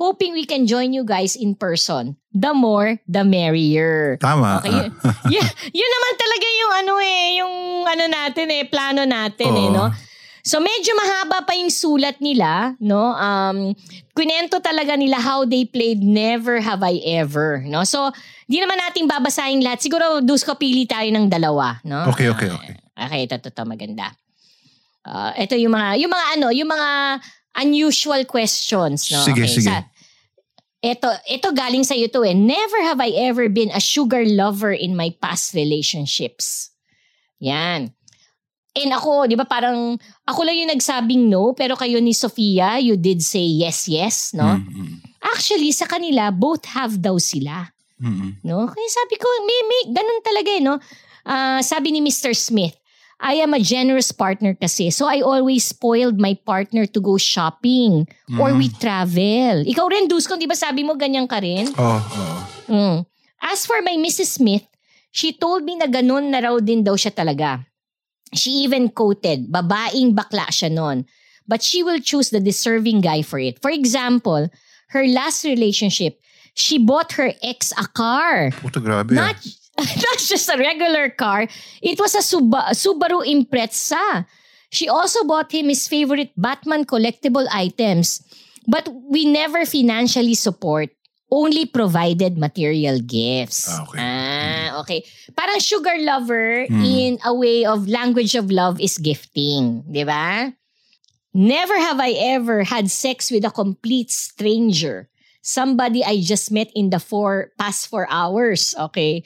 Hoping we can join you guys in person. The more, the merrier. Tama. Okay, yun, yun, naman talaga yung ano eh, yung ano natin eh, plano natin eh, Oo. no? So medyo mahaba pa yung sulat nila, no? Um, kwento talaga nila how they played Never Have I Ever, no? So, di naman natin babasahin lahat. Siguro, dus ko pili tayo ng dalawa, no? Okay, okay, okay. Okay, ito, ito, ito, maganda. Ah, ito yung mga, yung mga ano, yung mga unusual questions, no? Sige, sige. Ito, ito galing sa to eh. Never have I ever been a sugar lover in my past relationships. Yan. And ako, di ba parang, ako lang yung nagsabing no, pero kayo ni Sofia, you did say yes, yes, no? Mm, Actually, sa kanila, both have daw sila. mm, mm. No? Kaya sabi ko, may, may, ganun talaga eh, no? Ah, sabi ni Mr. Smith, I am a generous partner kasi. So I always spoiled my partner to go shopping or we travel. Ikaw rin, Duskon, di ba sabi mo ganyan ka rin? Oh, oh. Mm. As for my Mrs. Smith, she told me na ganun na raw din daw siya talaga. She even quoted, babaeng bakla siya nun. But she will choose the deserving guy for it. For example, her last relationship, she bought her ex a car. Puta, grabe. ah. Not, not just a regular car. It was a Suba- Subaru Impreza. She also bought him his favorite Batman collectible items. But we never financially support. Only provided material gifts. Ah, okay. Ah, okay. Parang sugar lover Hmm. in a way of language of love is gifting. Di ba? Never have I ever had sex with a complete stranger. Somebody I just met in the four past four hours. Okay.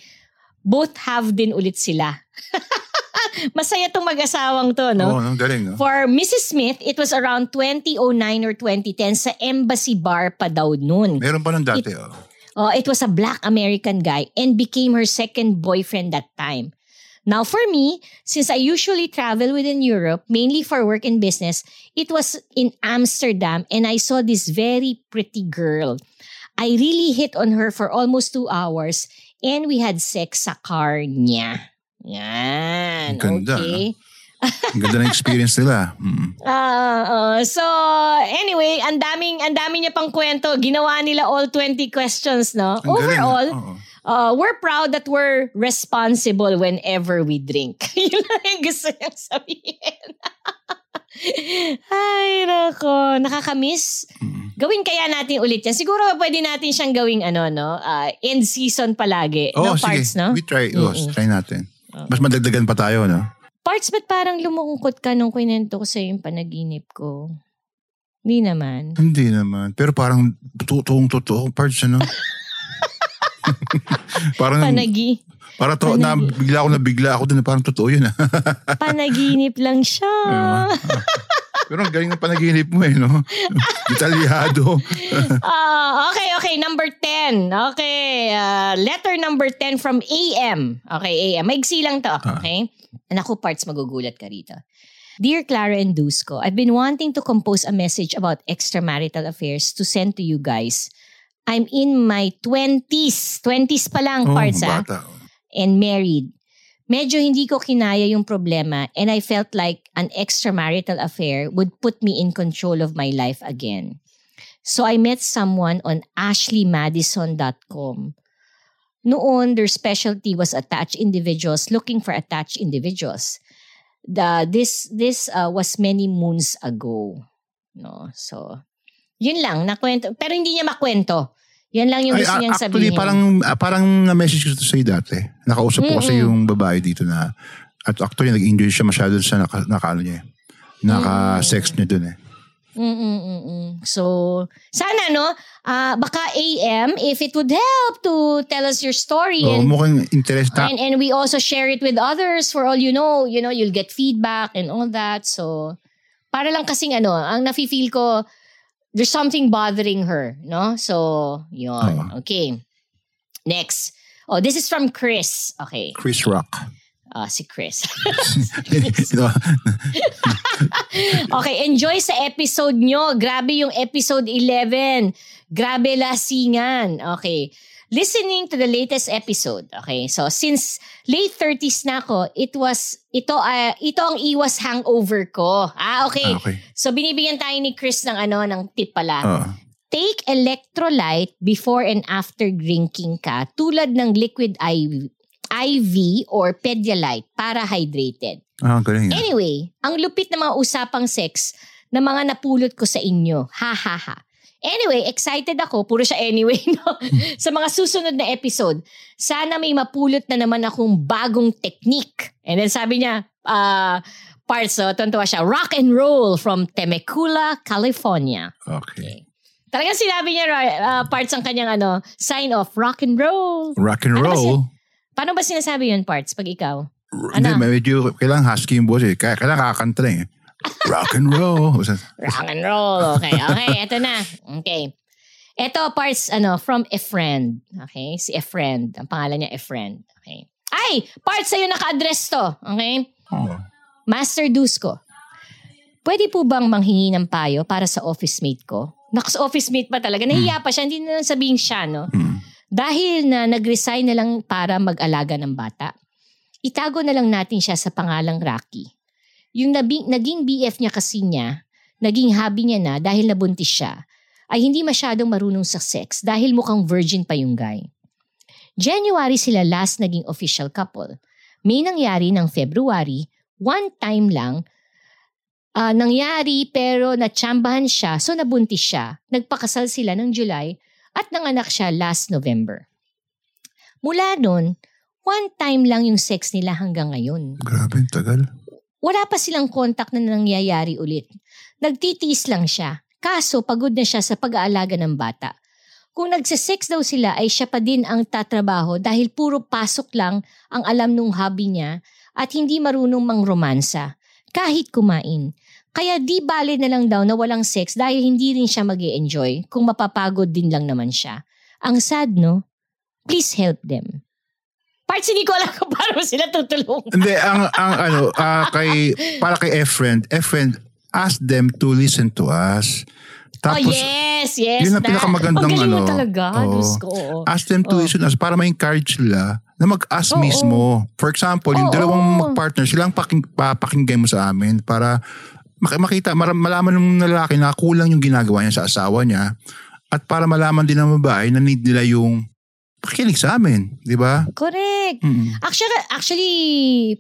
Both have din ulit sila. Masaya tong mag-asawang to, no? Oo, ang galing. ah. For Mrs. Smith, it was around 2009 or 2010 sa Embassy Bar pa daw noon. Meron pa ng dati. oh. Oh, it was a black American guy and became her second boyfriend that time. Now for me, since I usually travel within Europe, mainly for work and business, it was in Amsterdam and I saw this very pretty girl. I really hit on her for almost two hours and we had sex sa car niya. Yan. Ganda, okay. Ang ganda ng experience nila. Mm. Ah, ah. so anyway, ang daming ang dami niya pang kwento. Ginawa nila all 20 questions, no? Ang galing, Overall, uh, we're proud that we're responsible whenever we drink. Yun lang yung gusto niyang sabihin. Ay, nako. Nakakamiss. Gawin kaya natin ulit yan. Siguro pwede natin siyang gawing ano, no? Uh, end season palagi. Oo, no, sige. parts, no? We try. Oh, Mm-mm. try natin. Mas madagdagan pa tayo, no? Parts, ba't parang lumungkot ka nung kwento ko sa yung panaginip ko? Hindi naman. Hindi naman. Pero parang totoong totoo parts, ano? parang, Panagi. Parang to, na, bigla ako na bigla ako dun. Parang totoo yun, ah. Panaginip lang siya. Pero ang galing ng panaginip mo, eh, no? Detalyado. Ah, okay, okay. Number 10. Okay. ah, letter number 10 from AM. Okay, AM. Maigsi lang to. Okay? Naku, parts magugulat ka rito. Dear Clara and Dusko, I've been wanting to compose a message about extramarital affairs to send to you guys. I'm in my 20s. 20s pa lang, Oh, parts ah. bata. And married. Medyo hindi ko kinaya yung problema and I felt like an extramarital affair would put me in control of my life again. So I met someone on ashleymadison.com. Noon, their specialty was attached individuals looking for attached individuals. The, this this uh, was many moons ago. No? So, yun lang, nakwento. Pero hindi niya makwento. Yan lang yung Ay, gusto a- niyang actually, sabihin. parang, ah, parang na-message ko sa'yo dati. Nakausap ko kasi Mm-mm. yung babae dito na, at actually, nag-enjoy siya masyado sa naka, naka ano niya. eh. Naka-sex niya dun eh. Mm-mm-mm. So, sana no, ah, baka AM, if it would help to tell us your story Oh, and, mukhang interest. and, and we also share it with others for all you know, you know, you'll get feedback and all that. So, para lang kasing ano, ang nafe-feel ko, there's something bothering her, no? So, yun. Oo. Okay. Next. Oh, this is from Chris. Okay. Chris Rock. Ah, si Chris. Okay, enjoy sa episode nyo. Grabe yung episode 11. Grabe lasingan. Okay. Listening to the latest episode. Okay. So, since late 30s na ako, it was, ito, ah, ito ang iwas hangover ko. Ah, okay. Ah, okay. So, binibigyan tayo ni Chris ng ano, ng tip pala. Oo. Take electrolyte before and after drinking ka tulad ng liquid IV, IV or Pedialyte para hydrated. Ah, galing. ah. Anyway, ang lupit ng mga usapang sex na mga napulot ko sa inyo. Ha ha ha. Anyway, excited ako. Puro siya anyway, no? sa mga susunod na episode. Sana may mapulot na naman akong bagong technique. And then sabi niya, ah, parts, so, tuntua siya, rock and roll from Temecula, California. Okay. Talagang sinabi niya, ah, parts ang kanyang ano, sign off, rock and roll. Rock and Ano ba roll. Paano ba sinasabi yun, parts, pag ikaw? Hindi, Ano? medyo, kailangan husky yung boses. Kaya, kailangan kakanta lang eh. Rock and roll. Rock and roll. Okay, okay. Eto na. Okay. Eto, parts, ano, from a friend. Okay? Si a friend. Ang pangalan niya, a friend. Okay. Ay! Parts sa'yo naka-address to. Okay? Oh. Master Dusko. Pwede po bang manghingi ng payo para sa office mate ko? Naku, sa office mate pa talaga. Nahiya pa siya. Hindi na lang sabihin siya, no? Hmm. Dahil na nag-resign na lang para mag-alaga ng bata, itago na lang natin siya sa pangalang Rocky. Yung nabi, naging BF niya kasi niya, naging hobby niya na dahil nabuntis siya. ay hindi masyadong marunong sa sex dahil mukhang virgin pa yung guy. January sila last naging official couple. May nangyari ng February, one time lang, ah, nangyari pero natsambahan siya so nabuntis siya. Nagpakasal sila ng July at nanganak siya last November. Mula nun, one time lang yung sex nila hanggang ngayon. Grabe, tagal. Wala pa silang contact na nangyayari ulit. Nagtitiis lang siya. Kaso pagod na siya sa pag-aalaga ng bata. Kung nagsisex daw sila ay siya pa din ang tatrabaho dahil puro pasok lang ang alam nung hobby niya at hindi marunong mangromansa. Kahit kumain. Kaya di bale na lang daw na walang sex dahil hindi rin siya mag enjoy kung mapapagod din lang naman siya. Ang sad no? Please help them. Parts hindi ko alam kung paano sila tutulungan. Hindi, ang, ang ano, ah, kay, para kay F-friend, F-friend, ask them to listen to us. Tapos, oh yes, yes. yun ang na. pinakamagandang Ang galing mo ano, talaga, oo. Diyos ko. oo. ask them to Oh. listen to us para ma-encourage sila na mag-ask Oo. mismo. For example, yung Oo. dalawang mag-partner, silang paking, papakinggan mo sa amin para mak- makita, malaman ng lalaki na kulang yung ginagawa niya sa asawa niya at para malaman din ng babae na need nila yung pakikinig sa amin. Di ba? Correct. Mm. Actually, actually,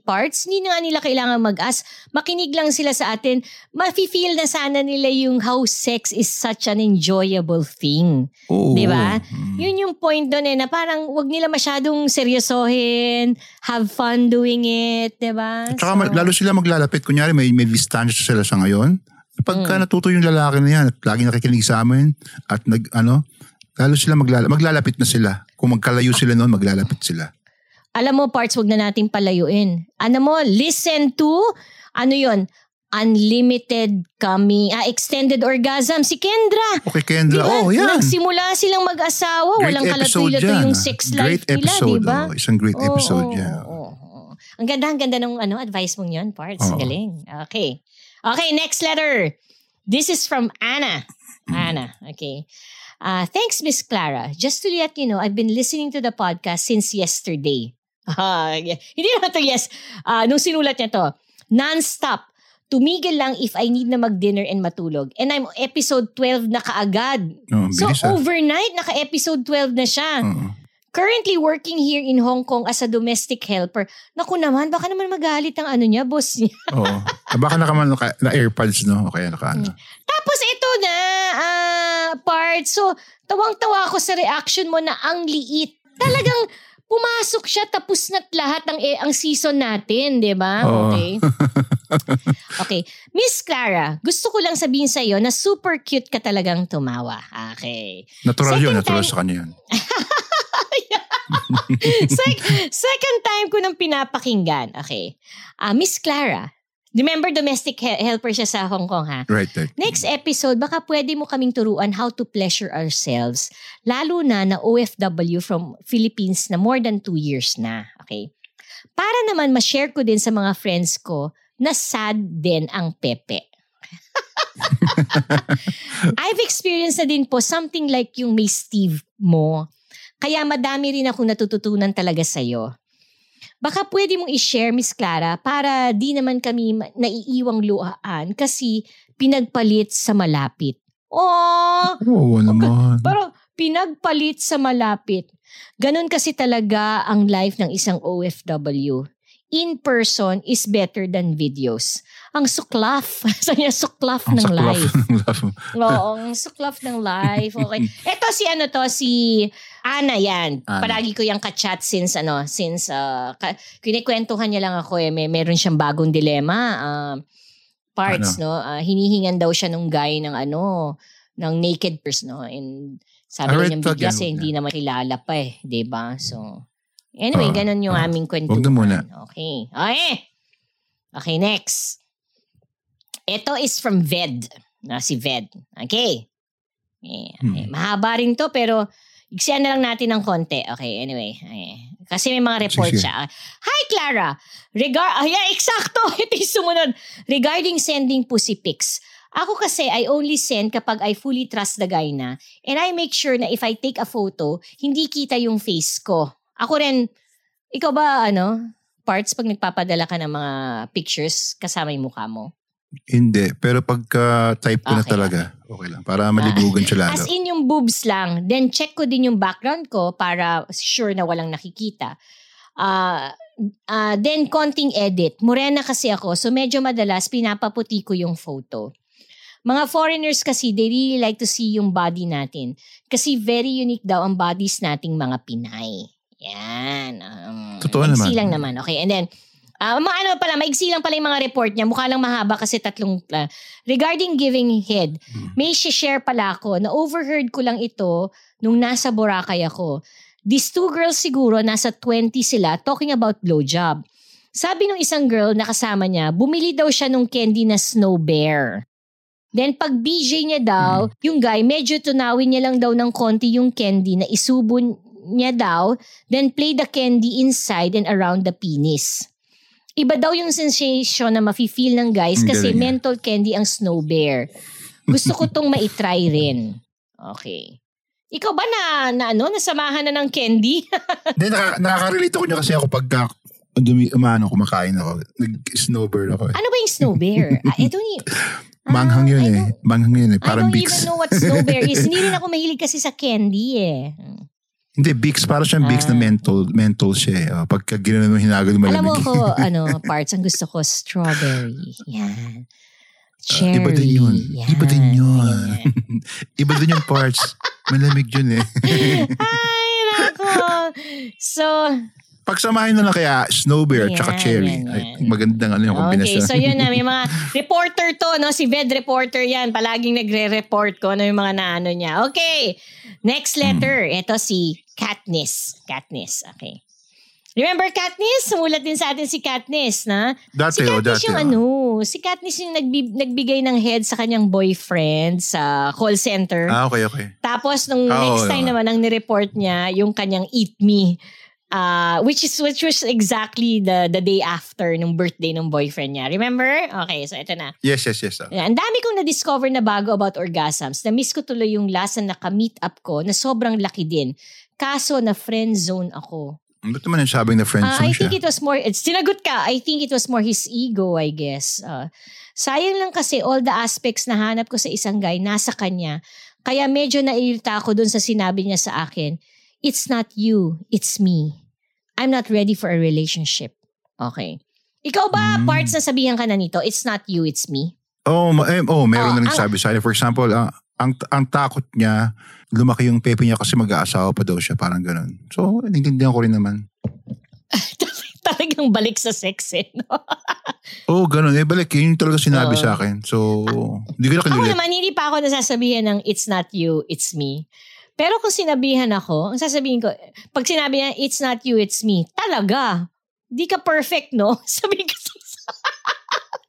parts, hindi na nga nila kailangan mag-ask. Makinig lang sila sa atin. Mafe-feel na sana nila yung how sex is such an enjoyable thing. Di ba? Mm. Yun yung point doon eh, na parang wag nila masyadong seryosohin, have fun doing it, di ba? At saka ma- lalo sila maglalapit. Kunyari may, may distansya sila sa ngayon. Pagka Mm. natuto yung lalaki na yan at lagi nakikinig sa amin at nag, ano, lalo sila maglala- maglalapit na sila. Kung magkalayo sila noon, maglalapit sila. Alam mo, parts, wag na natin palayuin. Ano mo, listen to, ano yon unlimited kami, ah, extended orgasm, si Kendra. Okay, Kendra. Diba? Oh, yan. Nagsimula silang mag-asawa. Great Walang kalatoy-lato yan, yung sex Great life nila, episode, di ba? oh. Isang great Oo, episode oo, yan. oo, oo. Ang ganda, ang ganda ng ano, advice mong yun, parts. Oo. Galing. Okay. Okay, next letter. This is from Anna. Anna, okay. Uh, thanks, Miss Clara. Just to let you know, I've been listening to the podcast since yesterday. Yeah. Hindi naman to yes. Ah, nung sinulat niya to, non-stop. Tumigil lang if I need na mag-dinner and matulog. And I'm episode 12 na kaagad. Ang So ah. overnight, naka-episode 12 na siya. Oo. Currently working here in Hong Kong as a domestic helper. Naku naman, baka naman magalit ang ano niya, boss niya. Oo. Ah, Baka naka, na AirPods, no? O kaya naka ano. Tapos ito na, ah, part. So, tawang-tawa ako sa reaction mo na ang liit. Talagang pumasok siya tapos na't lahat ng eh, ang season natin, 'di ba? Oo. Okay. okay. Miss Clara, gusto ko lang sabihin sa iyo na super cute ka talagang tumawa. Okay. Natural yun, Second natural time- sa kanya yun. Sec- second time ko nang pinapakinggan. Okay. Ah, Miss Clara, remember domestic he- helper siya sa Hong Kong ha? Right, right. Next episode, baka pwede mo kaming turuan how to pleasure ourselves. Lalo na na OFW from Philippines na more than two years na. Okay? Para naman ma-share ko din sa mga friends ko na sad din ang pepe. I've experienced na din po something like yung may Steve mo. Kaya madami rin akong natututunan talaga sa'yo. Baka pwede mong i-share, Miss Clara, para di naman kami naiiwang luhaan kasi pinagpalit sa malapit. Oh, Oo naman. pero pinagpalit sa malapit. Ganon kasi talaga ang life ng isang OFW. In person is better than videos. Ang suklaf. Sa niya, suklaf Ang ng saklap life. ng laugh. Oo, ang suklaf ng life. Okay. Ito si ano to, si Ana yan. Ana. Palagi ko yung ka-chat since ano, since uh, ka- kinikwentuhan niya lang ako eh, may meron siyang bagong dilema. Uh, parts, no? Uh, hinihingan daw siya nung guy ng ano, ng naked person, no? And sabi niya bigla again, wag hindi naman kilala pa eh. ba So, anyway, Ah, ganun yung ah. aming kwentuhan. Wag na muna. Okay. Okay. Okay, next. Ito is from Ved. Na si Ved. Okay. Eh, Hmm. eh, mahaba rin to pero igsiyan na lang natin ng konti. Okay, anyway. Okay. Kasi may mga report siya. Hi, Clara. Regar ah, yeah, eksakto. Ito yung sumunod. Regarding sending pussy pics. Ako kasi, I only send kapag I fully trust the guy na. And I make sure na if I take a photo, hindi kita yung face ko. Ako rin, ikaw ba, ano, parts pag nagpapadala ka ng mga pictures kasama yung mukha mo? Hindi. Pero pagka type ko na Okay, talaga, okay lang. Para malibugan siya lalo. As in yung boobs lang. Then check ko din yung background ko para sure na walang nakikita. Ah, ah, then konting edit. Morena kasi ako so medyo madalas pinapaputi ko yung photo. Mga foreigners kasi they really like to see yung body natin. Kasi very unique daw ang bodies nating mga Pinay. Yan. Um, Totoo naman. lang naman. Okay, and then Ah, mga ano pala, maigsi lang pala yung mga report niya. Mukha lang mahaba kasi tatlong... ah, regarding giving head, may share pala ako na overheard ko lang ito nung nasa Boracay ako. These two girls siguro, nasa 20 sila, talking about blowjob. Sabi nung isang girl na kasama niya, bumili daw siya nung candy na Snow Bear. Then pag BJ niya daw, yung guy, medyo tunawin niya lang daw ng konti yung candy na isubo niya daw, then play the candy inside and around the penis. Iba daw yung sensation na mafe-feel ng guys Ang kasi galing mental candy ang Snow Bear. Gusto ko tong maitry rin. Okay. Ikaw ba na, na ano, nasamahan na ng candy? Hindi, naka, nakaka-relate ako niya kasi ako pagka dumi, umano, kumakain ako. Nag-snowbird ako eh. ano ba yung Snow Bear? ah, ito ni... Manghang yun I eh. don't- Manghang yun eh. I Parang don't Bix. even know what Snow Bear is. Hindi rin ako mahilig kasi sa candy eh. Hindi, Bix. Parang siyang Bix na Ah. mental, mental siya eh. Oh, pagka ginanon mo hinagod malamig. Alam mo ko, ano, parts, ang gusto ko, strawberry. Yan. Ah, Cherry. iba din yun. Yan. Iba din yun. Iba din yung parts. Malamig yun eh. Ay, nako. So, Pagsamahin na lang kaya snow bear at saka cherry. yan, Ay, yan. magandang ano yung okay. kombinasyon. So, yun na. May mga reporter to, no? Si Ved reporter yan. Palaging nagre-report ko ano yung mga naano niya. Okay. Next letter. Hmm. Ito si Katniss. Katniss. Okay. Remember Katniss? Sumulat din sa atin si Katniss, na? dati si oh, Katniss dati. yung oh. ano, si Katniss yung nagbi- nagbigay ng head sa kanyang boyfriend sa call center. Ah, okay, okay. Tapos nung Ah, next time oo. naman ang ni-report niya yung kanyang Eat Me uh, which is which was exactly the the day after nung birthday ng boyfriend niya. Remember? Okay, so ito na. Yes, yes, yes. oh. Ang dami kong na-discover na bago about orgasms. Na-miss ko tuloy yung last na naka-meet up ko na sobrang laki din. Kaso na friend zone ako. Ba't naman yung sabing na friends Ah, I siya? think it was more, it's sinagot ka, I think it was more his ego, I guess. Ah, sayang lang kasi all the aspects na hanap ko sa isang guy, nasa kanya. Kaya medyo nairita ako dun sa sinabi niya sa akin, it's not you, it's me. I'm not ready for a relationship. Okay. Ikaw ba, Hmm. parts na sabihan ka na nito, it's not you, it's me? Oh, ma- eh, oh meron Oh, na nagsabi sa akin. For example, ah, ang, ang takot niya, lumaki yung pepe niya kasi mag-aasawa pa daw siya, parang ganun. So, naintindihan ko rin naman. Talagang balik sa sex eh. No? Oh, ganun. Eh, balik. Yun yung talaga sinabi Oo. sa akin. So, hindi ko na Ako kinulit. naman, hindi pa ako nasasabihan ng it's not you, it's me. Pero kung sinabihan ako, ang sasabihin ko, pag sinabi niya, it's not you, it's me, talaga, di ka perfect, no? Sabihin ko sa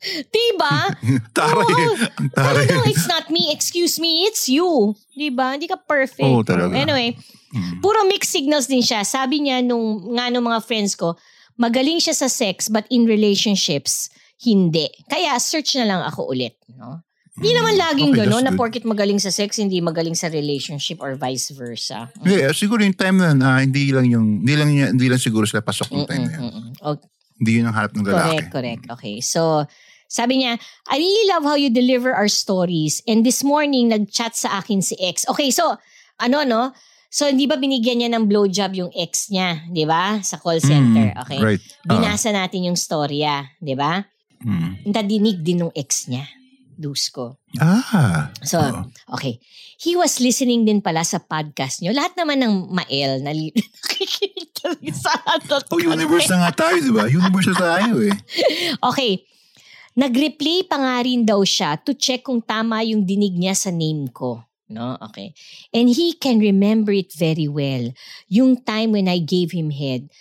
Diba? Taray. Oo. Taray. Talagang it's not me, excuse me, it's you. Diba? Hindi ka perfect. Oo, talaga. Anyway, Mm. puro mixed signals din siya. Sabi niya nung nga nung mga friends ko, magaling siya sa sex but in relationships, hindi. Kaya search na lang ako ulit. No? Hindi naman laging Okay, gano'n na good. porket magaling sa sex, hindi magaling sa relationship or vice versa. Hindi, eh, siguro yung time na, ah, hindi lang yung, hindi lang, hindi lang siguro sila pasok yung time na yun. Mm-mm-mm. Okay. Hindi yun ang hanap ng lalaki. Correct, correct. Okay. So, sabi niya, I really love how you deliver our stories. And this morning, nag-chat sa akin si ex. Okay, so, ano, no? So, hindi ba binigyan niya ng blowjob yung ex niya? Di ba? Sa call center. Mm, Okay. Right. Ah, Binasa natin yung storya. Di ba? mm. Nadinig din ng ex niya. Dusko. Ah. So, Oo. okay. He was listening din pala sa podcast niyo. Lahat naman ng mael na nakikinig talaga sa atot. Oh, universe na nga tayo, di ba? Universe na tayo eh. Okay. Nag-replay pa nga rin daw siya to check kung tama yung dinig niya sa name ko. No? Okay. And he can remember it very well. Yung time when I gave him head,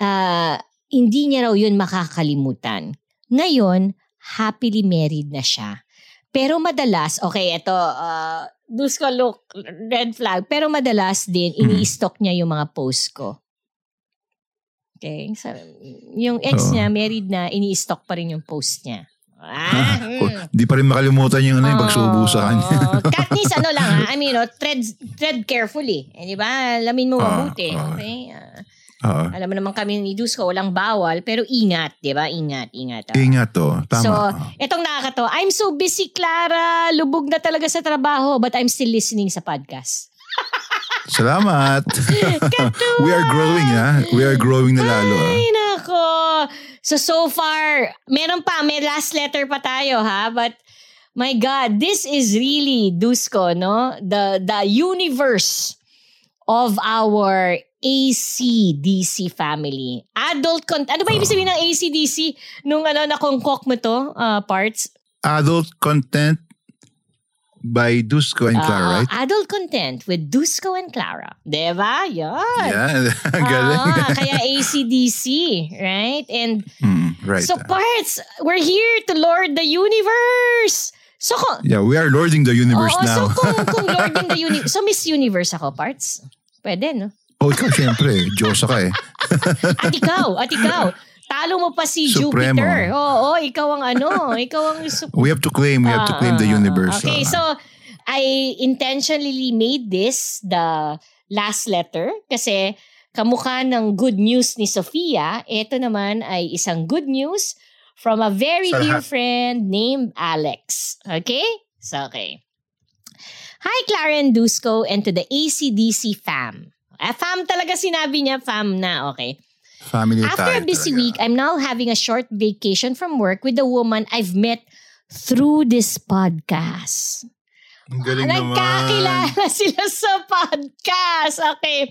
ah, hindi niya raw yun makakalimutan. Ngayon, happily married na siya. Pero madalas, okay, ito, uh, Dusko, look, red flag. Pero madalas din, ini-stalk niya yung mga post ko. Okay? So, yung ex Oo. niya, married na, ini-stalk pa rin yung post niya. Ah, Oh, mm. Di pa rin makalimutan yung ano, yung pagsubo sa kanya. Katniss, ano lang ha? I mean, no, tread, tread carefully. Eh, di ba? Lamin mo Ah, mabuti. ah. Okay? Ah. Oo. Alam mo naman kami ni Dusko, walang bawal, pero ingat, di ba? Ingat, ingat. ah. Ingat to. Tama. So, etong nakakato, I'm so busy, Clara. Lubog na talaga sa trabaho, but I'm still listening sa podcast. Salamat. We are growing ha. We are growing na lalo. ah. Ay, nako. So, so far, meron pa, may last letter pa tayo, ha? But, my God, this is really, Dusko, no? The, the universe of our ACDC family. Adult content. Ano ba ibig sabihin ng ACDC? Nung ano, nakongkok mo to, uh, parts? Adult content by Dusko and Clara, Ah, right? Adult content with Dusko and Clara. Diba? Yan. Yeah. Galing. Ah, kaya ACDC, right? And Hmm, right. so parts, we're here to lord the universe. So kung, yeah, we are lording the universe oo, so now. kung, kung lording the universe, so Miss Universe ako, parts? Pwede, no? Oh, ikaw syempre. Diyos ka eh. At ikaw, at ikaw, talo mo pa si Supremo. Jupiter. Oo, ikaw ang ano, ikaw ang sup- We have to claim, we have to claim the Ah, universe. Okay, ah. so I intentionally made this the last letter kasi kamukha ng good news ni Sofia, ito naman ay isang good news from a very dear friend named Alex. Okay? So, okay. Hi, Clara and Dusko and to the ACDC fam. Ah, fam talaga sinabi niya, fam na, okay. Family After a busy talaga. week, I'm now having a short vacation from work with a woman I've met through this podcast. Ang galing naman. Nagkakilala sila sa podcast. Okay.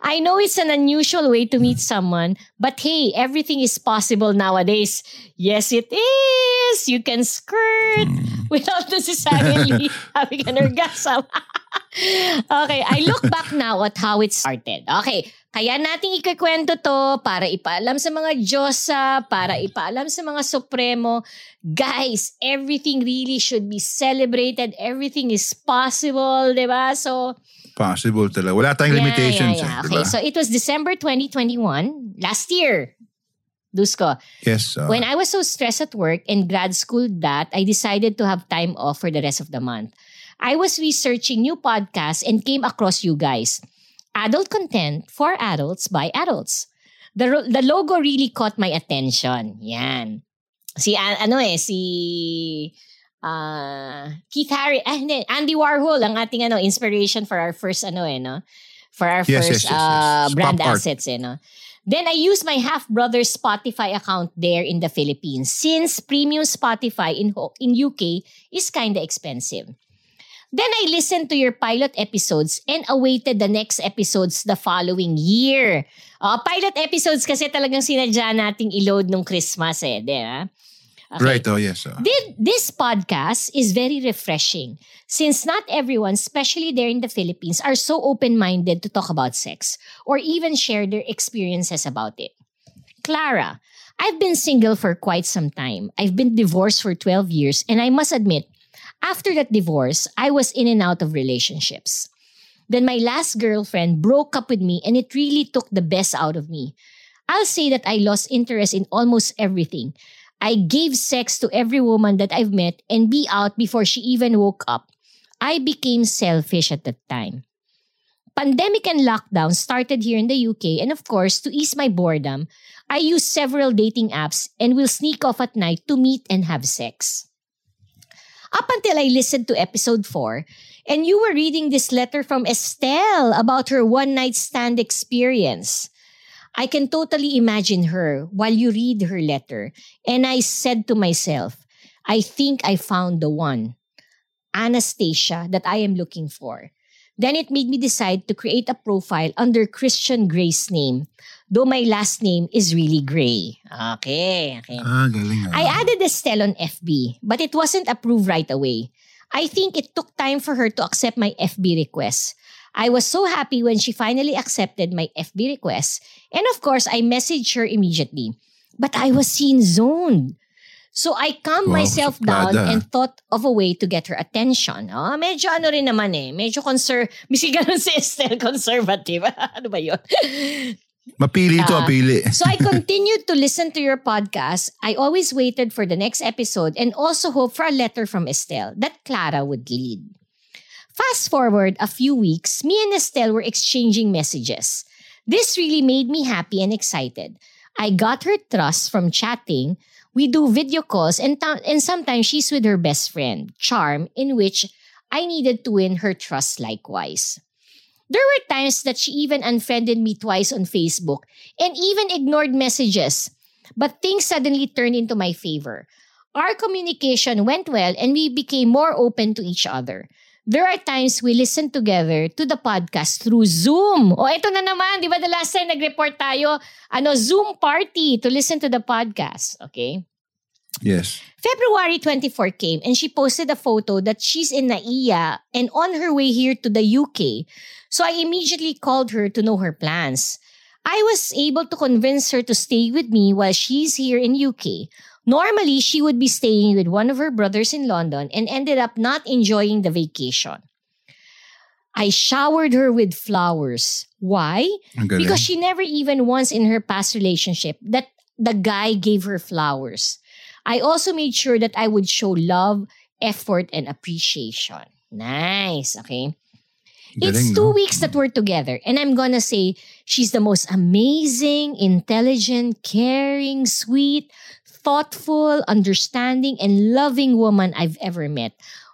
I know it's an unusual way to meet someone, but hey, everything is possible nowadays. Yes, it is. You can skirt Hmm. without necessarily having an orgasm. okay, I look back now at how it started. Okay, kaya nating ikikwento to para ipaalam sa mga Diyosa, para ipaalam sa mga Supremo, guys, everything really should be celebrated. Everything is possible, di ba? So, Possible talaga. Wala tayong limitations. yeah, yeah. eh, Okay, diba? so it was December 2021, last year. Dusko. yes. ah. When I was so stressed at work and grad school that I decided to have time off for the rest of the month. I was researching new podcasts and came across you guys. Adult content for adults by adults. The, ro- the logo really caught my attention. Yan. Si, ano eh, si ah Keith Harry, ah, hindi, Andy Warhol, ang ating ano, inspiration for our first ano eh, no? For our Yes, first yes, yes, yes. ah, brand Pop art. assets eh, no? Then I used my half-brother's Spotify account there in the Philippines since premium Spotify in, in UK is kinda expensive. Then I listened to your pilot episodes and awaited the next episodes the following year. Oh, pilot episodes kasi talagang sinadya nating i-load nung Christmas eh, di ba? Okay. Right, oh yes. Uh. Did this podcast is very refreshing since not everyone, especially there in the Philippines, are so open-minded to talk about sex or even share their experiences about it. Clara, I've been single for quite some time. I've been divorced for 12 years and I must admit, after that divorce, I was in and out of relationships. Then my last girlfriend broke up with me and it really took the best out of me. I'll say that I lost interest in almost everything. I gave sex to every woman that I've met and be out before she even woke up. I became selfish at that time. Pandemic and lockdown started here in the UK, and of course, to ease my boredom, I use several dating apps and will sneak off at night to meet and have sex. Up until I listened to episode 4, and you were reading this letter from Estelle about her one night stand experience. I can totally imagine her while you read her letter, and I said to myself, I think I found the one, Anastasia, that I am looking for. Then it made me decide to create a profile under Christian Grace name, though my last name is really Gray. Okay, okay. Ah, galing. ah. I added Estelle on FB, but it wasn't approved right away. I think it took time for her to accept my FB request. I was so happy when she finally accepted my FB request, and of course, I messaged her immediately. But I was seen zoned. So I calmed Wow, myself down suplada. and thought of a way to get her attention. Ah, medyo ano rin naman eh. Medyo conser... Misi ganun si Estelle, conservative. ano ba yun? Mapili ito, Ah. mapili. So I continued to listen to your podcast. I always waited for the next episode and also hoped for a letter from Estelle that Clara would lead. Fast forward a few weeks, me and Estelle were exchanging messages. This really made me happy and excited. I got her trust from chatting. We do video calls and, and sometimes she's with her best friend, Charm, in which I needed to win her trust likewise. There were times that she even unfriended me twice on Facebook and even ignored messages. But things suddenly turned into my favor. Our communication went well and we became more open to each other. There are times we listen together to the podcast through Zoom. O ito na naman, di ba the last time nag-report tayo, ano, Zoom party to listen to the podcast. Okay? Yes. February 24 came and she posted a photo that she's in Naiya and on her way here to the UK. So I immediately called her to know her plans. I was able to convince her to stay with me while she's here in UK. Normally, she would be staying with one of her brothers in London and ended up not enjoying the vacation. I showered her with flowers. Why? Because she never even once in her past relationship that the guy gave her flowers. I also made sure that I would show love, effort, and appreciation. Nice. Okay. it's two no? weeks that we're together, and I'm gonna say she's the most amazing, intelligent, caring, sweet, thoughtful, understanding, and loving woman I've ever met.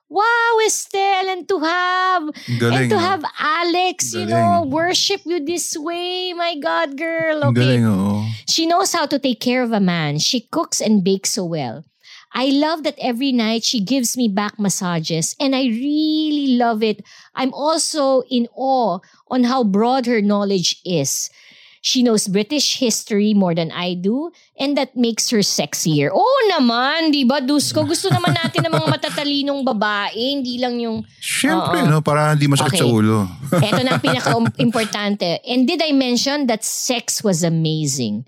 Wow, Estelle, and to have galing, and to no? have Alex, you Galing. know, worship you this way. My God, girl. Okay. galing, oo. She knows how to take care of a man. She cooks and bakes so well. I love that every night she gives me back massages and I really love it. I'm also in awe on how broad her knowledge is. She knows British history more than I do and that makes her sexier. Oo naman, di ba, Dusko? Gusto naman natin ng mga matatalinong babae, hindi lang yung Siyempre, Oo. no? Para hindi masakit sa Okay. ulo. Ito na ang pinaka-importante. And did I mention that sex was amazing?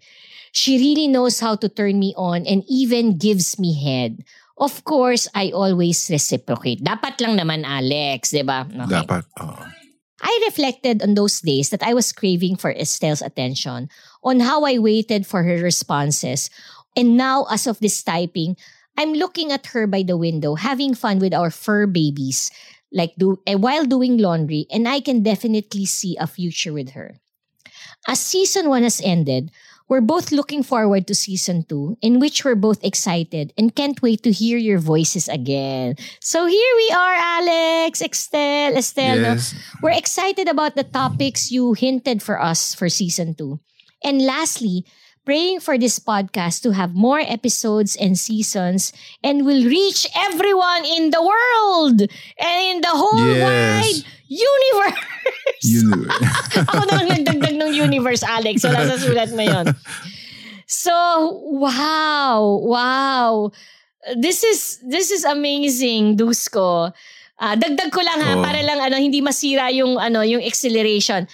She really knows how to turn me on and even gives me head. Of course, I always reciprocate. Dapat lang naman, Alex, di ba? Okay. Dapat. oo. I reflected on those days that I was craving for Estelle's attention, on how I waited for her responses. And now, as of this typing, I'm looking at her by the window, having fun with our fur babies, like do eh, while doing laundry, and I can definitely see a future with her. As season one has ended, we're both looking forward to season two, in which we're both excited and can't wait to hear your voices again. So here we are, Alex, Estelle, Estelle. no? Yes. We're excited about the topics you hinted for us for season two. And lastly, praying for this podcast to have more episodes and seasons and will reach everyone in the world and in the whole Yes. wide universe. Yun. Ako na lang nagdagdag ng universe, Alex. Wala sa sulat mo yun. So, wow. Wow. This is this is amazing, Dusko. Ah, dagdag ko lang ha Oo. para lang ano hindi masira yung ano yung acceleration.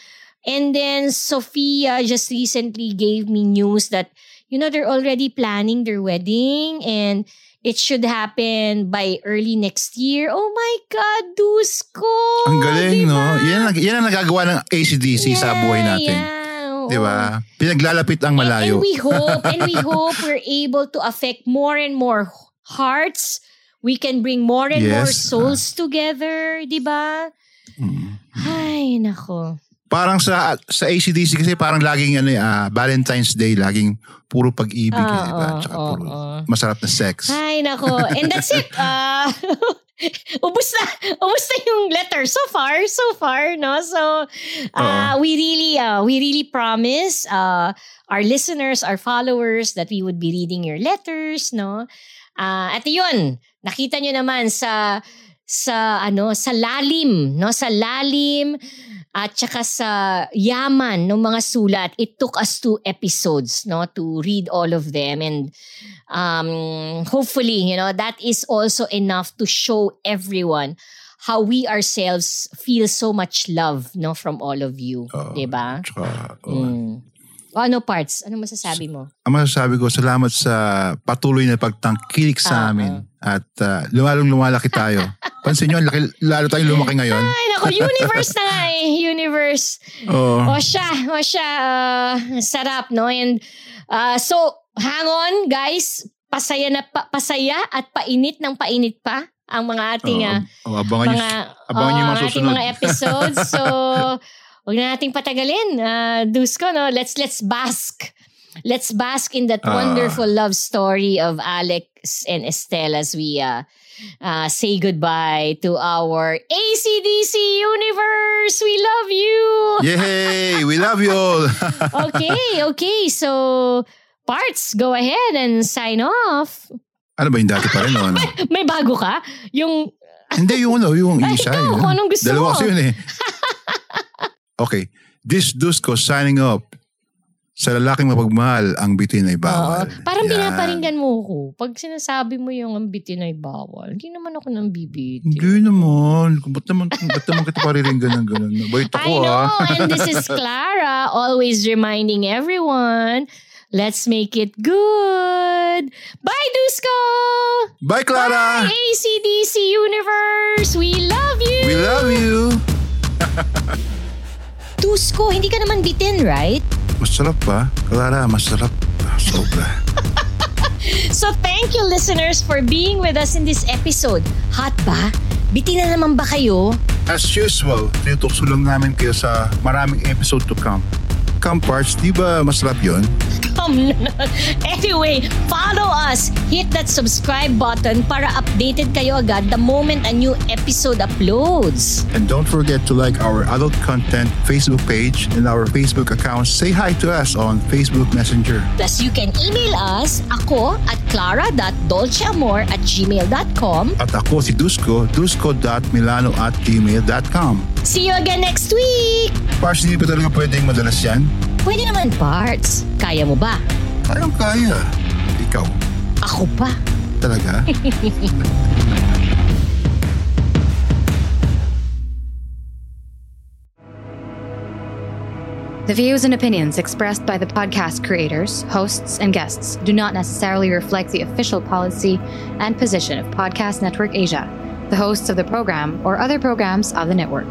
And then Sophia just recently gave me news that you know they're already planning their wedding and it should happen by early next year. Oh my God, Dusko! Ang galing, Diba? no? Yan, yan ang nagagawa ng ACDC sa buhay natin. Yeah, Di ba? Pinaglalapit ang And- malayo. And, we hope, and we hope we're able to affect more and more hearts. We can bring more and more Yes. souls together, di ba? Mm. Ay, nako. Parang sa sa ACDC kasi parang laging ano, eh, ah, Valentine's Day, laging puro pag-ibig. eh, di ba? Oo, Tsaka oo, puro oo. masarap na sex. Ay, nako. And that's it. Uh, ubus na, ubus na yung letter. So far, so far, no? So, uh, we really, uh, we really promise uh, our listeners, our followers that we would be reading your letters, no? Uh, at yun, nakita nyo naman sa sa ano sa lalim no sa lalim at saka sa yaman ng mga sulat it took us two episodes no to read all of them and um hopefully you know that is also enough to show everyone how we ourselves feel so much love no from all of you Oo. 'di ba oo. mm. O, ano parts ano masasabi mo Ang masasabi ko, salamat sa patuloy na pagtangkilik sa Ah, amin. At uh, lumalong lumalaki tayo. Pansin nyo, laki, lalo tayong lumaki ngayon. ay nako universe na nga eh universe Oo. O siya, o siya, uh, sarap, no? And uh, so, hang on, guys. Pasaya na pa, pasaya at painit ng painit pa ang mga ating uh, Oo. Oo, abangan nyo, mga abangan nyo yung oh, mga ating susunod. mga episodes. So, Huwag na nating patagalin. Uh, Dusko, no? Let's, let's bask. Let's bask in that Ah. wonderful love story of Alex and Estelle as we uh, uh, say goodbye to our ACDC universe. We love you. Yay! We love you all! okay, okay. So, parts, go ahead and sign off. ano ba yung dati pa rin? Ano? May bago ka? Yung, Hindi, yung ano, yung Ay, isa. ikaw, yun. kung anong gusto Dalawa mo. kasi yun eh. Okay. This Dusko signing up. Sa lalaking mapagmahal, ang bitin ay oo, bawal. parang Yan. pinaparinggan mo ko. Pag sinasabi mo yung ang bitin ay bawal, hindi naman ako nang bibitin. Hindi naman. Ba't naman, ba't naman kita pariringgan ng ganun? Bait I ako know, ah. and this is Clara, always reminding everyone, let's make it good. Bye, Dusko! Bye, Clara! Bye, ACDC Universe! We love you! We love you! Dusko, hindi ka naman bitin, right? Masarap pa. Clara, masarap. Sobra. So thank you listeners for being with us in this episode. Hot ba? Bitin na naman ba kayo? As usual, tinutukso lang namin kayo sa maraming episode to come. Come parts, di ba masarap yon? Come na. Anyway, follow us. Hit that subscribe button para updated kayo agad the moment a new episode uploads. And don't forget to like our adult content Facebook page and our Facebook account. Say hi to us on Facebook Messenger. Plus, you can email us, ako at clara.dolceamor at gmail.com. At ako si Dusko, dusko.milano at gmail.com. See you again next week! Parts, hindi pa talaga pwedeng madalas yan? Pwede naman parts. Kaya mo ba? Kayang kaya. Ikaw, Ako pa. talaga? The views and opinions expressed by the podcast creators, hosts, and guests do not necessarily reflect the official policy and position of Podcast Network Asia, the hosts of the program, or other programs of the network.